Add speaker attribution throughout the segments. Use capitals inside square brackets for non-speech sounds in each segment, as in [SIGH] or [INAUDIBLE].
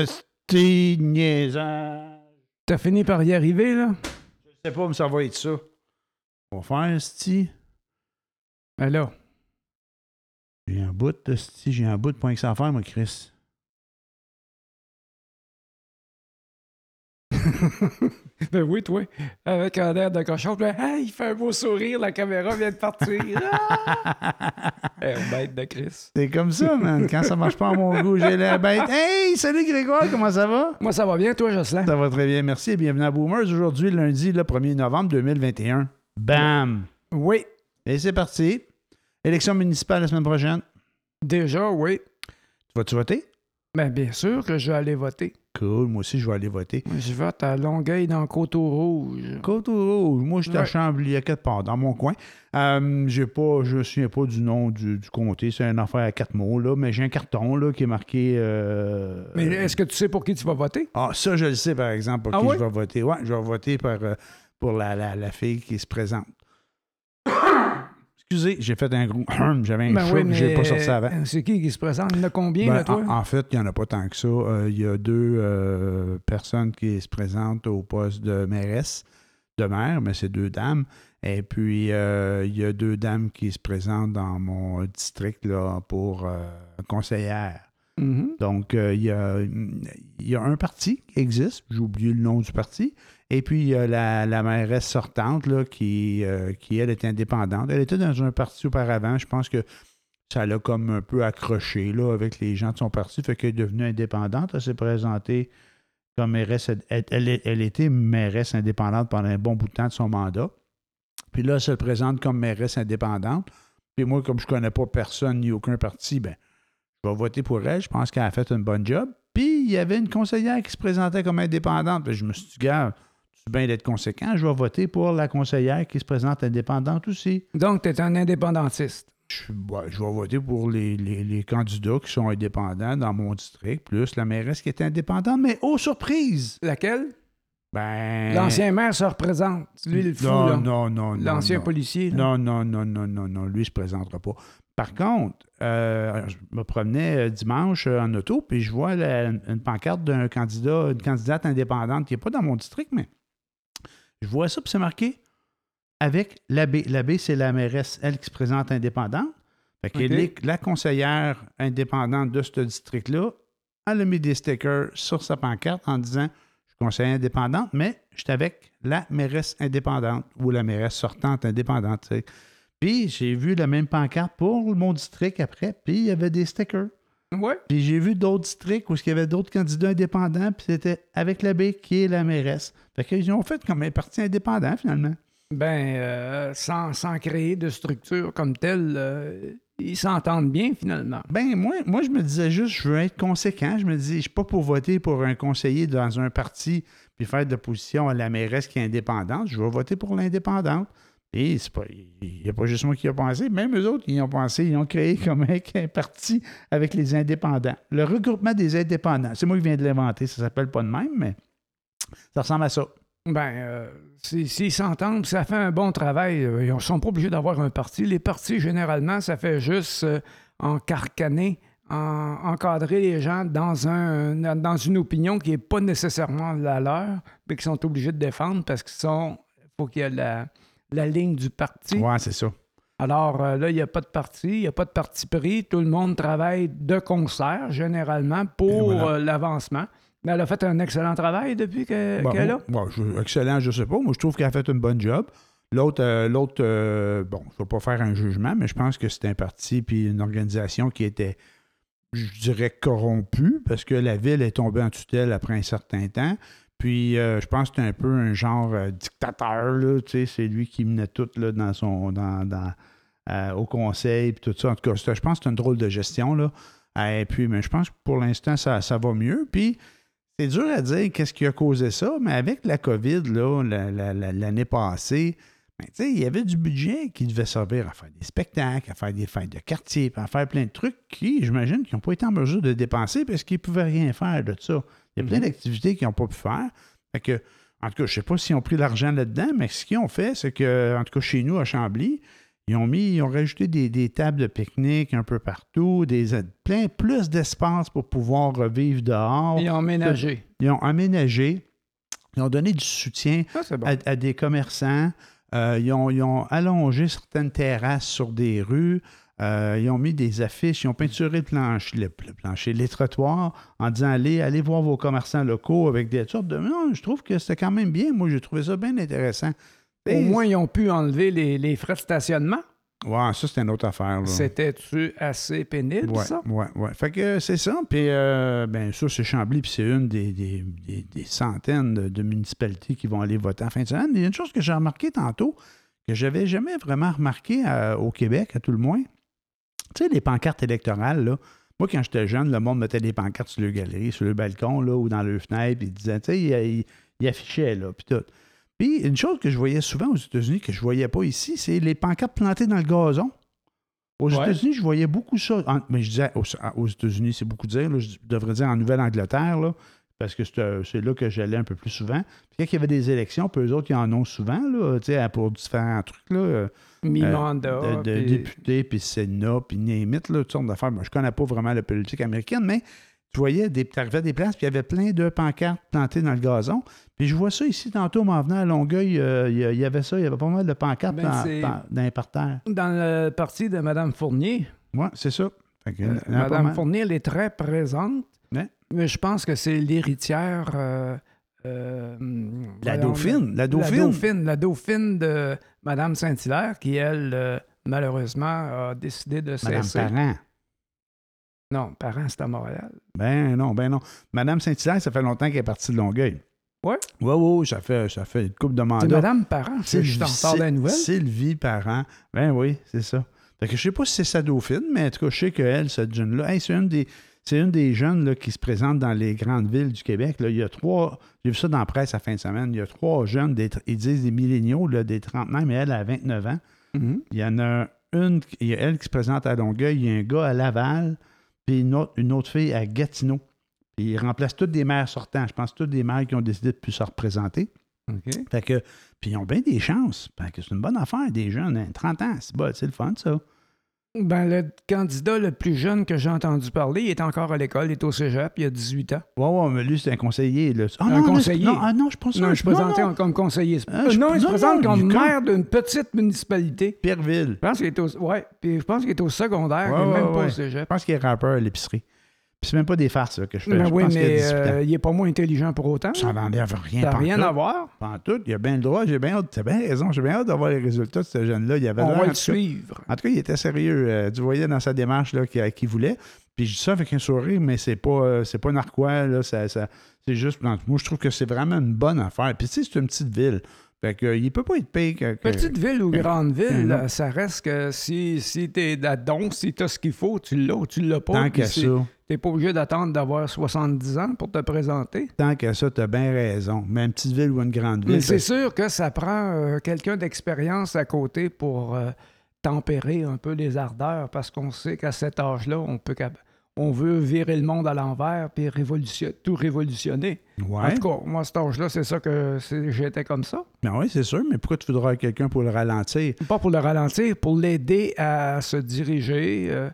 Speaker 1: sti niaisage.
Speaker 2: T'as fini par y arriver, là?
Speaker 1: Je sais pas, mais ça va être ça. On va faire, sti.
Speaker 2: Ben là.
Speaker 1: J'ai un bout, de sti. J'ai un bout de point que ça à faire, moi, Chris. [LAUGHS]
Speaker 2: ben oui, toi. Avec un air de cochon. Puis il fait un beau sourire, la caméra vient de partir. Ah! Eh, bête de Chris.
Speaker 1: C'est comme ça, man. Quand ça marche pas à mon goût, j'ai la bête. Hey, salut Grégoire, comment ça va?
Speaker 2: Moi, ça va bien, toi, Jocelyn?
Speaker 1: Ça va très bien, merci et bienvenue à Boomers. Aujourd'hui, lundi, le 1er novembre 2021. Bam!
Speaker 2: Oui.
Speaker 1: Et c'est parti. Élection municipale la semaine prochaine.
Speaker 2: Déjà, oui.
Speaker 1: Tu vas-tu voter?
Speaker 2: Ben, bien sûr que je vais aller voter.
Speaker 1: Cool, moi aussi, je vais aller voter.
Speaker 2: Je vote à Longueuil dans Coteau-Rouge.
Speaker 1: Côte-Rouge, moi, j'étais à
Speaker 2: Ouais.
Speaker 1: Chambly, à quelque part, dans mon coin. Euh, j'ai pas, je me souviens pas du nom du, du comté, c'est une affaire à quatre mots, là, mais j'ai un carton là, qui est marqué. euh,
Speaker 2: Mais est-ce que tu sais pour qui tu vas voter?
Speaker 1: Ah, ça, je le sais, par exemple, pour
Speaker 2: Ah
Speaker 1: qui je vais voter. Ouais, je vais voter par, euh, pour la, la, la fille qui se présente. Excusez, j'ai fait un gros. J'avais un
Speaker 2: Ben oui,
Speaker 1: j'ai pas sorti avant.
Speaker 2: euh, C'est qui qui se présente? Il y en a combien,
Speaker 1: Ben,
Speaker 2: là, toi?
Speaker 1: en, en fait, il n'y en a pas tant que ça. Euh, Il y a deux euh, personnes qui se présentent au poste de mairesse, de maire, mais c'est deux dames. Et puis, euh, il y a deux dames qui se présentent dans mon district là, pour conseillère.
Speaker 2: Mhm.
Speaker 1: Donc, il, y a, il y a un parti qui existe, j'ai oublié le nom du parti, et puis il y a la, mairesse sortante là, qui, euh, qui, elle, est indépendante. Elle était dans un parti auparavant, je pense que ça l'a comme un peu accroché là, avec les gens de son parti, fait qu'elle est devenue indépendante. Elle s'est présentée comme mairesse, elle, était mairesse indépendante pendant un bon bout de temps de son mandat. Puis là, elle se présente comme mairesse indépendante. Puis moi, comme je connais pas personne ni aucun parti, ben je vais voter pour elle. Je pense qu'elle a fait une bonne job. Puis, il y avait une conseillère qui se présentait comme indépendante. Puis je me suis dit, gars, c'est bien d'être conséquent. Je vais voter pour la conseillère qui se présente indépendante aussi.
Speaker 2: Donc, tu es un indépendantiste.
Speaker 1: Je, vais voter pour les, les- les candidats qui sont indépendants dans mon district, plus la mairesse qui est indépendante. Mais, oh, surprise!
Speaker 2: Laquelle?
Speaker 1: Ben.
Speaker 2: L'ancien maire se représente. Lui, le fou,
Speaker 1: non,
Speaker 2: là.
Speaker 1: non, non, non.
Speaker 2: L'ancien
Speaker 1: non.
Speaker 2: policier. là.
Speaker 1: Non, non, non, non, non, non. Lui, il ne se présentera pas. Par contre, euh, je me promenais euh, dimanche euh, en auto, puis je vois la- une pancarte d'un candidat, une candidate indépendante qui n'est pas dans mon district, mais je vois ça, puis c'est marqué avec l'abbé. L'abbé, c'est la mairesse, elle qui se présente indépendante. Fait que la conseillère indépendante de ce district-là, elle a mis des stickers sur sa pancarte en disant Je suis conseillère indépendante, mais je suis avec la mairesse indépendante ou la mairesse sortante indépendante. Puis j'ai vu la même pancarte pour mon district après, puis il y avait des stickers.
Speaker 2: Ouais.
Speaker 1: Puis j'ai vu d'autres districts où il y avait d'autres candidats indépendants, puis c'était avec l'abbé qui est la mairesse. Fait qu'ils ont fait comme un parti indépendant finalement.
Speaker 2: Ben, euh, sans, sans créer de structure comme telle, euh, ils s'entendent bien, finalement.
Speaker 1: Ben, moi, moi, je me disais juste, je veux être conséquent. Je me dis, je suis pas pour voter pour un conseiller dans un parti puis faire de l'opposition à la mairesse qui est indépendante. Je vais voter pour l'indépendante. Et il n'y a pas juste moi qui a pensé. Même eux autres, ils ont pensé. Ils ont créé [LAUGHS] comme un, parti avec les indépendants. Le regroupement des indépendants. C'est moi qui viens de l'inventer. Ça s'appelle pas de même, mais ça ressemble à ça.
Speaker 2: Ben, euh, si- s'ils s'entendent, ça fait un bon travail. euh, Ils ne sont pas obligés d'avoir un parti. Les partis, généralement, ça fait juste euh, encarcaner, en- encadrer les gens dans, un, dans une opinion qui n'est pas nécessairement la leur, mais qu'ils sont obligés de défendre parce qu'il faut qu'il y ait la, la ligne du parti.
Speaker 1: Ouais, c'est ça.
Speaker 2: Alors euh, là, il n'y a pas de parti, il n'y a pas de parti pris. Tout le monde travaille de concert, généralement, pour
Speaker 1: voilà.
Speaker 2: euh, l'avancement. Mais elle a fait un excellent travail depuis que-
Speaker 1: Bon,
Speaker 2: qu'elle est là.
Speaker 1: bon, je- excellent, je sais pas. Moi, je trouve qu'elle a fait une bonne job. L'autre, euh, l'autre bon, je ne vais pas faire un jugement, mais je pense que c'est un parti puis une organisation qui était, je dirais, corrompue parce que la ville est tombée en tutelle après un certain temps. Puis, euh, je pense que c'est un peu un genre euh, dictateur, tu sais, c'est lui qui menait tout là, dans son, dans, euh, au conseil, puis tout ça. En tout cas, je pense que c'est une drôle de gestion, là. Et puis, mais je pense que pour l'instant, ça, ça va mieux. Puis, c'est dur à dire qu'est-ce qui a causé ça, mais avec la COVID, là, la- la- la- l'année passée, ben, tu sais, il y avait du budget qui devait servir à faire des spectacles, à faire des fêtes de quartier, à faire plein de trucs qui, j'imagine, qui n'ont pas été en mesure de dépenser parce qu'ils ne pouvaient rien faire de ça. Il y a plein
Speaker 2: Mhm.
Speaker 1: d'activités qu'ils n'ont pas pu faire. Fait que, en tout cas, je ne sais pas s'ils ont pris l'argent là-dedans, mais ce qu'ils ont fait, c'est que, en tout cas, chez nous, à Chambly, Ils ont mis, ils ont rajouté des, des tables de pique-nique un peu partout, des, plein plus d'espace pour pouvoir vivre dehors.
Speaker 2: Ils ont aménagé.
Speaker 1: Ils ont aménagé. Ils ont donné du soutien
Speaker 2: Ah, bon.
Speaker 1: à, à des commerçants. Euh, ils, ont, ils ont allongé certaines terrasses sur des rues. Euh, ils ont mis des affiches. Ils ont peinturé le plancher, le, le plancher, les trottoirs en disant allez, allez voir vos commerçants locaux avec des sortes de. Non, je trouve que c'était quand même bien. Moi, j'ai trouvé ça bien intéressant.
Speaker 2: Au moins, ils ont pu enlever les, les frais de stationnement.
Speaker 1: Ouais, ça, c'était une autre affaire. là.
Speaker 2: C'était-tu assez pénible,
Speaker 1: Ouais,
Speaker 2: ça?
Speaker 1: ouais, ouais. Fait que c'est ça. Puis, euh, ben, ça, c'est Chambly, puis c'est une des, des- des- des centaines de, de municipalités qui vont aller voter en fin de semaine. Il y a une chose que j'ai remarqué tantôt, que j'avais jamais vraiment remarqué euh, au Québec, à tout le moins. Tu sais, les pancartes électorales, là. Moi, quand j'étais jeune, le monde mettait des pancartes sur le galerie, sur le balcon, là, ou dans le fenêtre, puis ils disaient, tu sais, ils il, il affichaient, là, puis tout. Puis, une chose que je voyais souvent aux États-Unis, que je voyais pas ici, c'est les pancartes plantées dans le gazon. Aux
Speaker 2: Ouais.
Speaker 1: États-Unis, je voyais beaucoup ça. En- mais je disais, aux, aux États-Unis, c'est beaucoup dire. là, je devrais dire en Nouvelle-Angleterre, là, parce que c'est euh, c'est là que j'allais un peu plus souvent. Puis quand il y avait des élections, puis eux autres, ils en ont souvent, là, pour différents trucs, là, euh,
Speaker 2: Mi-mandat.
Speaker 1: de, de
Speaker 2: puis-
Speaker 1: députés, puis Sénat, puis name it, là, toutes sortes d'affaires. Moi, je connais pas vraiment la politique américaine, mais tu voyais, des, tu arrivais à des places, puis il y avait plein de pancartes plantées dans le gazon. Puis je vois ça ici, tantôt, m'en venant à Longueuil, euh, il y avait ça, il y avait pas mal de pancartes
Speaker 2: Ben,
Speaker 1: dans,
Speaker 2: c'est-
Speaker 1: dans- dans les parterres.
Speaker 2: Dans le parti de Mme Fournier,
Speaker 1: Oui, c'est ça. Que,
Speaker 2: euh, Mme. Fournier, elle est très présente. Mais je pense que c'est l'héritière. euh, euh,
Speaker 1: La
Speaker 2: voyons,
Speaker 1: dauphine, la
Speaker 2: La
Speaker 1: dauphine.
Speaker 2: dauphine, la dauphine de Mme Saint-Hilaire, qui, elle, euh, malheureusement, a décidé de
Speaker 1: Madame
Speaker 2: cesser.
Speaker 1: Parent.
Speaker 2: Non, parents, c'est à Montréal.
Speaker 1: Ben non, ben non. Madame Saint-Hilaire, ça fait longtemps qu'elle est partie de Longueuil.
Speaker 2: Ouais.
Speaker 1: Oui, oui, ça fait, ça fait une couple de
Speaker 2: C'est
Speaker 1: mandats.
Speaker 2: Mme Parent, c'est je t'en parle de la nouvelle.
Speaker 1: Sylvie Parent. Ben oui, c'est ça. Fait que je sais pas si c'est sa dauphine, mais en tout cas, je sais qu'elle, cette jeune-là, hey, c'est une des. C'est une des jeunes là, qui se présentent dans les grandes villes du Québec. Là. Il y a trois, j'ai vu ça dans la presse à fin de semaine, il y a trois jeunes, des, ils disent des milléniaux, là, des trentenaires, mais elle a 29 ans.
Speaker 2: Mhm.
Speaker 1: Il y en a une, il y a elle qui se présente à Longueuil, il y a un gars à Laval, puis une autre, une autre fille à Gatineau. Puis ils remplacent toutes des maires sortants. Je pense toutes des maires qui ont décidé de plus se représenter.
Speaker 2: OK.
Speaker 1: Fait que, puis ils ont bien des chances. Fait que c'est une bonne affaire, des jeunes, hein, 30 ans, c'est bon, c'est le fun, ça.
Speaker 2: Ben, le candidat le plus jeune que j'ai entendu parler, il est encore à l'école, il est au cégep, il a 18 ans.
Speaker 1: Ouais, ouais, mais lui, c'est un conseiller. Là. Ah,
Speaker 2: Un
Speaker 1: non, non,
Speaker 2: conseiller?
Speaker 1: Non, ah, non, je pense
Speaker 2: Non, je suis présenté comme conseiller.
Speaker 1: Ah, je-
Speaker 2: non, il se présente comme maire d'une petite municipalité.
Speaker 1: Pierreville.
Speaker 2: Je pense qu'il est au, ouais, puis je pense qu'il est au secondaire,
Speaker 1: Ouais,
Speaker 2: même
Speaker 1: ouais,
Speaker 2: pas au
Speaker 1: Je
Speaker 2: cégep.
Speaker 1: pense qu'il est rappeur à l'épicerie. Puis c'est même pas des farces là, que je fais.
Speaker 2: Ben
Speaker 1: je
Speaker 2: oui,
Speaker 1: pense
Speaker 2: mais
Speaker 1: 18 ans.
Speaker 2: euh, il est pas moins intelligent pour autant.
Speaker 1: Ça n'enlève rien.
Speaker 2: Ça n'a rien à voir?
Speaker 1: Pantoute, il a bien le droit. J'ai bien bien raison. J'ai bien hâte d'avoir les résultats de ce jeune-là. Il avait
Speaker 2: On va le
Speaker 1: tout cas-
Speaker 2: suivre.
Speaker 1: En tout cas, il était sérieux. Euh, tu voyais dans sa démarche là, qu'il, voulait. Puis je dis ça avec un sourire, mais c'est pas, euh, c'est pas narquois. Là, ça, ça- c'est juste. Moi, je trouve que c'est vraiment une bonne affaire. Puis tu sais, c'est une petite ville. Fait que, euh, il peut pas être payé que. que-
Speaker 2: Petite ville ou
Speaker 1: que-
Speaker 2: grande ville, euh, ça reste que si, si t'es là-dedans, si t'as ce qu'il faut, tu l'as ou tu l'as pas.
Speaker 1: Tant qu'à ça.
Speaker 2: T'es pas obligé d'attendre d'avoir 70 ans pour te présenter.
Speaker 1: Tant qu'à ça, t'as bien raison. Mais une petite ville ou une grande
Speaker 2: Mais
Speaker 1: ville.
Speaker 2: c'est
Speaker 1: ça-
Speaker 2: sûr que ça prend euh, quelqu'un d'expérience à côté pour euh, tempérer un peu les ardeurs parce qu'on sait qu'à cet âge-là, on peut on veut virer le monde à l'envers puis révolution- tout révolutionner. En
Speaker 1: Ouais.
Speaker 2: tout cas, moi, à cet âge-là, c'est ça que j'étais comme ça.
Speaker 1: Ben oui, c'est sûr. Mais pourquoi tu voudrais quelqu'un pour le ralentir?
Speaker 2: Pas pour le ralentir, pour l'aider à se diriger, euh,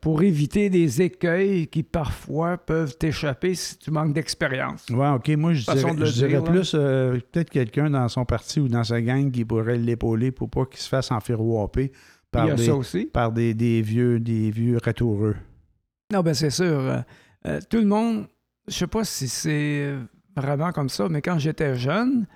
Speaker 2: pour éviter des écueils qui parfois peuvent t'échapper si tu manques d'expérience.
Speaker 1: Ouais, OK. Moi, je
Speaker 2: Façon
Speaker 1: dirais, je dirais
Speaker 2: dire,
Speaker 1: plus euh, peut-être quelqu'un dans son parti ou dans sa gang qui pourrait l'épauler pour pas qu'il se fasse enfirouaper
Speaker 2: Il
Speaker 1: par
Speaker 2: y a
Speaker 1: des,
Speaker 2: ça aussi.
Speaker 1: par des, des vieux des vieux ratoureux.
Speaker 2: Non, ben c'est sûr. euh, euh, tout le monde, je sais pas si c'est vraiment comme ça, mais quand j'étais jeune,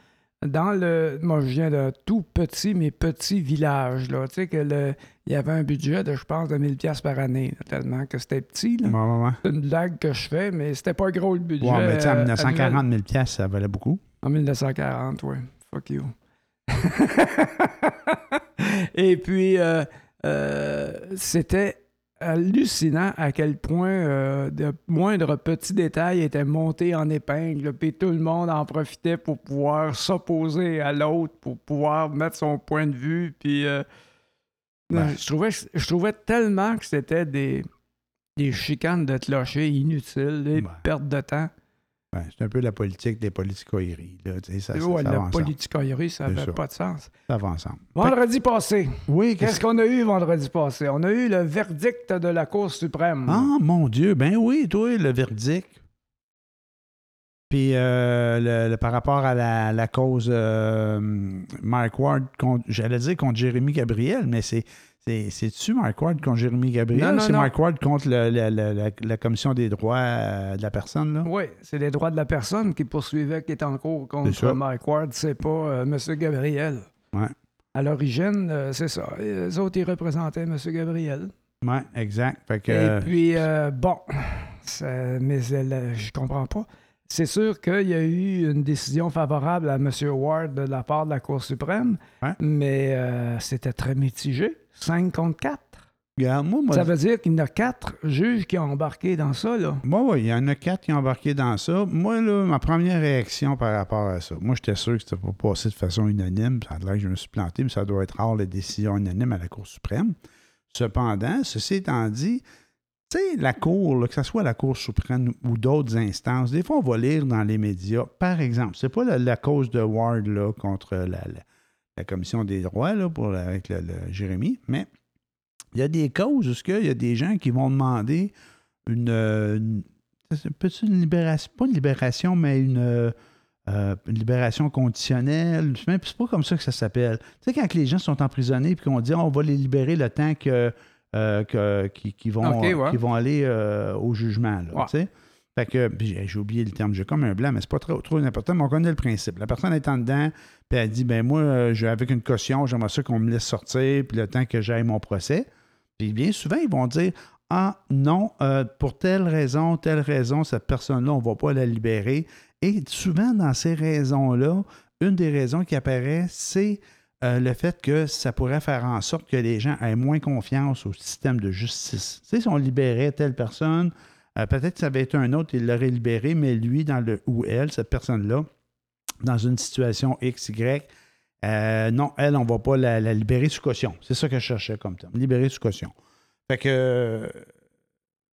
Speaker 2: dans le. Moi, je viens d'un tout petit, mais petit village, là. Tu sais, que le- il y avait un budget de, je pense, de 1000$ piastres par année, tellement que c'était petit, là.
Speaker 1: Ouais, ouais, ouais.
Speaker 2: C'est une blague que je fais, mais c'était pas gros le budget.
Speaker 1: Ouais, mais tu
Speaker 2: euh,
Speaker 1: 1940 000 piastres, ça valait beaucoup.
Speaker 2: En 1940, oui. Fuck you. [LAUGHS] Et puis, euh, euh, c'était hallucinant à quel point euh, de moindres petits détails étaient montés en épingle, puis tout le monde en profitait pour pouvoir s'opposer à l'autre, pour pouvoir mettre son point de vue, puis...
Speaker 1: Ben.
Speaker 2: je, trouvais, je trouvais tellement que c'était des, des chicanes de clocher inutiles, des
Speaker 1: Ouais.
Speaker 2: pertes de temps.
Speaker 1: Ben, c'est un peu la politique des politicoilleries. Là, ça, ça,
Speaker 2: Ouais,
Speaker 1: ça
Speaker 2: la politicoillerie, ça n'avait pas de sens.
Speaker 1: Ça va ensemble.
Speaker 2: Vendredi passé,
Speaker 1: Oui,
Speaker 2: qu'est-ce qu'on a eu vendredi passé? On a eu le verdict de la Cour suprême.
Speaker 1: Ah, mon Dieu, ben oui, toi, le verdict. Puis euh, le, le- par rapport à la, la cause euh, Mike Ward, j'allais dire contre Jérémy Gabriel, mais c'est. c'est- C'est-tu Mike Ward contre Jérémy Gabriel c'est. Mike Ward contre le- le- le- la, la Commission des droits euh, de la personne? Là?
Speaker 2: Oui, c'est les droits de la personne qui poursuivait, qui est en cours contre Mike Ward, c'est pas M. Gabriel.
Speaker 1: Ouais.
Speaker 2: À l'origine, c'est ça. Les autres, ils représentaient M. Gabriel.
Speaker 1: Oui, exact. Fait que,
Speaker 2: Et puis, bon, mais je comprends pas. C'est sûr qu'il y a eu une décision favorable à M. Ward de la part de la Cour suprême, mais euh, c'était très mitigé. 5 contre 4.
Speaker 1: regarde, moi, moi,
Speaker 2: Ça veut dire qu'il y en a quatre juges qui ont embarqué dans ça, là.
Speaker 1: Moi, oui, il y en a quatre qui ont embarqué dans ça. Moi, là, ma première réaction par rapport à ça, moi, j'étais sûr que c'était pas passé de façon unanime. Ça a l'air que je me suis planté, mais ça doit être rare, les décisions unanimes à la Cour suprême. Cependant, ceci étant dit, tu la Cour, que ce soit la Cour suprême ou d'autres instances, des fois, on va lire dans les médias, par exemple, c'est pas la, cause de Ward là, contre la, la- Commission des droits là, pour, avec le, Jérémy, mais il y a des causes où il y a des gens qui vont demander une, euh, libération, pas une libération, mais une, euh, euh, libération conditionnelle. C'est pas comme ça que ça s'appelle. Tu sais, quand les gens sont emprisonnés et qu'on dit on va les libérer le temps que, euh, que- qu'ils vont,
Speaker 2: ouais.
Speaker 1: qu'ils vont aller euh, au jugement. Là,
Speaker 2: Ouais.
Speaker 1: Fait que, j'ai oublié le terme, j'ai comme un blanc, mais c'est pas trop, trop important, mais on connaît le principe. La personne est en dedans, puis elle dit, ben moi, euh, je- avec une caution, j'aimerais ça qu'on me laisse sortir, puis le temps que j'aille mon procès. Puis bien souvent, ils vont dire, ah non, euh, pour telle raison, telle raison, cette personne-là, on ne va pas la libérer. Et souvent, dans ces raisons-là, une des raisons qui apparaît, c'est euh, le fait que ça pourrait faire en sorte que les gens aient moins confiance au système de justice. Si on libérait telle personne, euh, peut-être que ça avait été un autre, il l'aurait libéré, mais lui, dans le ou elle, cette personne-là, dans une situation X, Y, euh, non, elle, on ne va pas la, libérer sous caution. C'est ça que je cherchais comme terme. Libérer sous caution. Fait que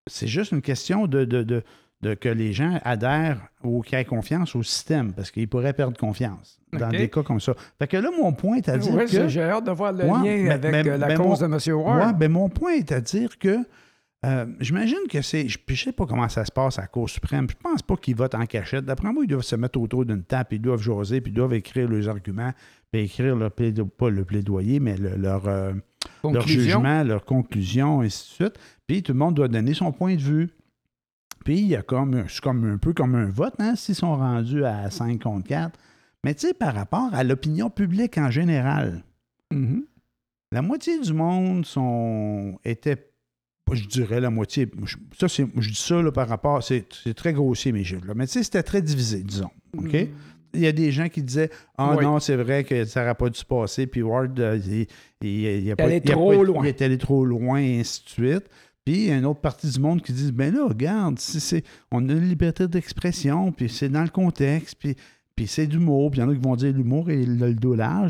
Speaker 1: c'est juste une question de- de que les gens adhèrent ou qu'ils aient confiance au système, parce qu'ils pourraient perdre confiance dans des cas comme ça. Fait que là, mon point est à dire
Speaker 2: Ouais,
Speaker 1: que...
Speaker 2: J'ai hâte de voir le
Speaker 1: Ouais,
Speaker 2: lien avec euh, la cause
Speaker 1: mon-
Speaker 2: de M. Ward.
Speaker 1: ben mon point est à dire que euh, j'imagine que c'est. Je ne sais pas comment ça se passe à la Cour suprême. Je pense pas qu'ils votent en cachette. D'après moi, ils doivent se mettre autour d'une table, ils doivent jaser, puis ils doivent écrire leurs arguments, puis écrire leur plaido- pas le plaidoyer, mais le- leur, euh, leur jugement, leur conclusion, ainsi de suite. Puis tout le monde doit donner son point de vue. Puis il y a comme, c'est comme un peu comme un vote, hein, s'ils sont rendus à 5 contre 4. Mais tu sais, par rapport à l'opinion publique en général,
Speaker 2: Mhm.
Speaker 1: la moitié du monde sont, était, je dirais la moitié, je- ça c'est, je dis ça là, par rapport, c'est, très grossier mes chiffres, là, mais tu sais, c'était très divisé, disons. OK?
Speaker 2: Mhm.
Speaker 1: Il y a des gens qui disaient Ah
Speaker 2: Oui.
Speaker 1: non, c'est vrai que ça n'aurait pas dû se passer, puis Ward, euh, il, il, il a pas-
Speaker 2: trop
Speaker 1: pas-
Speaker 2: loin.
Speaker 1: Il est allé trop loin, et ainsi de suite. Puis il y a une autre partie du monde qui dit Ben là, regarde, c'est, on a une liberté d'expression, puis c'est dans le contexte, puis, puis c'est d'humour. Puis il y en a qui vont dire l'humour et le, le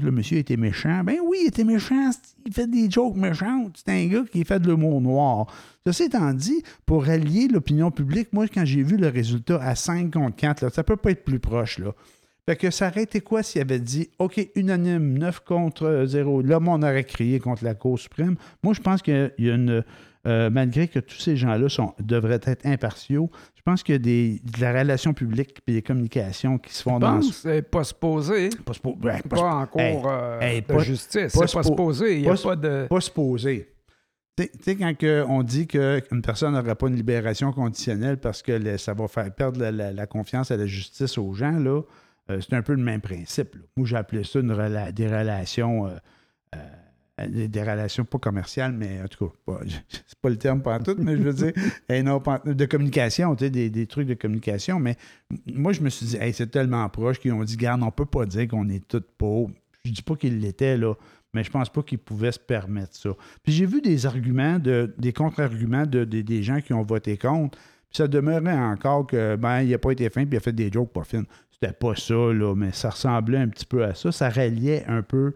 Speaker 1: le monsieur était méchant. Ben oui, il était méchant, il fait des jokes méchantes. C'est un gars qui fait de l'humour noir. Ceci étant dit, pour allier l'opinion publique, moi, quand j'ai vu le résultat à 5 contre 4, là, ça peut pas être plus proche. Là. Fait que ça aurait été quoi s'il avait dit OK, unanime, 9 contre 0. Là, on aurait crié contre la Cour suprême. Moi, je pense qu'il y a une. Euh, malgré que tous ces gens-là devraient être impartiaux, je pense qu'il y a des, de la relation publique et des communications qui se font
Speaker 2: Je
Speaker 1: dans
Speaker 2: pense c'est pas supposé.
Speaker 1: Pas, suppo- ouais, pas,
Speaker 2: Pas en cours
Speaker 1: hey,
Speaker 2: euh,
Speaker 1: hey,
Speaker 2: de
Speaker 1: pas-
Speaker 2: justice.
Speaker 1: pas suppo-
Speaker 2: supposé. Il n'y a
Speaker 1: pas
Speaker 2: de.
Speaker 1: pas. Tu sais- tu sais, quand que on dit qu'une personne n'aurait pas une libération conditionnelle parce que le- ça va faire perdre la, la- la confiance à la justice aux gens, là, euh, c'est un peu le même principe. là. Moi, j'ai appelé ça une rela- des relations. euh, euh, des, des relations pas commerciales, mais en tout cas, pas- [LAUGHS] c'est pas le terme pas tout, mais je veux dire, [LAUGHS] non, de communication, tu sais, des, des trucs de communication. Mais moi, je me suis dit, hey, c'est tellement proche qu'ils ont dit, garde, on peut pas dire qu'on est tous pauvres. Je dis pas qu'ils l'étaient, là, mais je pense pas qu'ils pouvaient se permettre ça. Puis j'ai vu des arguments, de, des contre-arguments de, de- des gens qui ont voté contre. Puis ça demeurait encore que, ben, il a pas été fin, puis il a fait des jokes pas fines. C'était pas ça, là, mais ça ressemblait un petit peu à ça. Ça ralliait un peu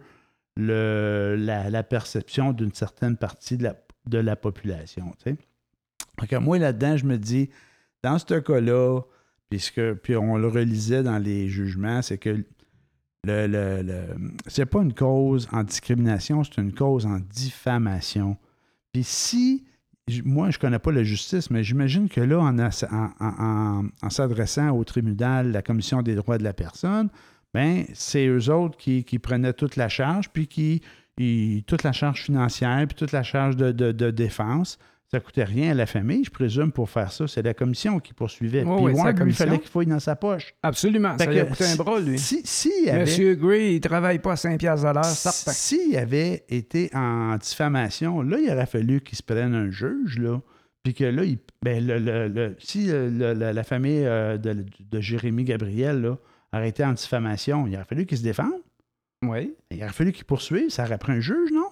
Speaker 1: le, la, perception d'une certaine partie de la, de la population, moi, là-dedans, je me dis, dans ce cas-là, Puisque, puis on le relisait dans les jugements, c'est que le, le, le c'est pas une cause en discrimination, c'est une cause en diffamation. Puis si, moi je connais pas la justice, mais j'imagine que là, en, en, en, en s'adressant au tribunal, la Commission des droits de la personne, ben c'est eux autres qui, qui, prenaient toute la charge, puis qui, toute la charge financière, puis toute la charge de, de, de défense. Ça ne coûtait rien à la famille, je présume, pour faire ça. C'est la commission qui poursuivait.
Speaker 2: Oh,
Speaker 1: Puis
Speaker 2: oui,
Speaker 1: lui, il fallait qu'il fouille dans sa poche.
Speaker 2: Absolument.
Speaker 1: Fait
Speaker 2: Ça lui a coûté un bras, lui.
Speaker 1: Si, si avait,
Speaker 2: Monsieur Gray, il travaille pas à 5 piastres à l'heure, certain.
Speaker 1: s'il avait été en diffamation, là, il aurait fallu qu'il se prenne un juge, là. Puis que là, il- ben, le- le- le- si la, la famille euh, de, de Jérémy Gabriel là, été en diffamation, il aurait fallu qu'il se défende.
Speaker 2: Oui,
Speaker 1: Il aurait fallu qu'il poursuive. Ça aurait pris un juge, non?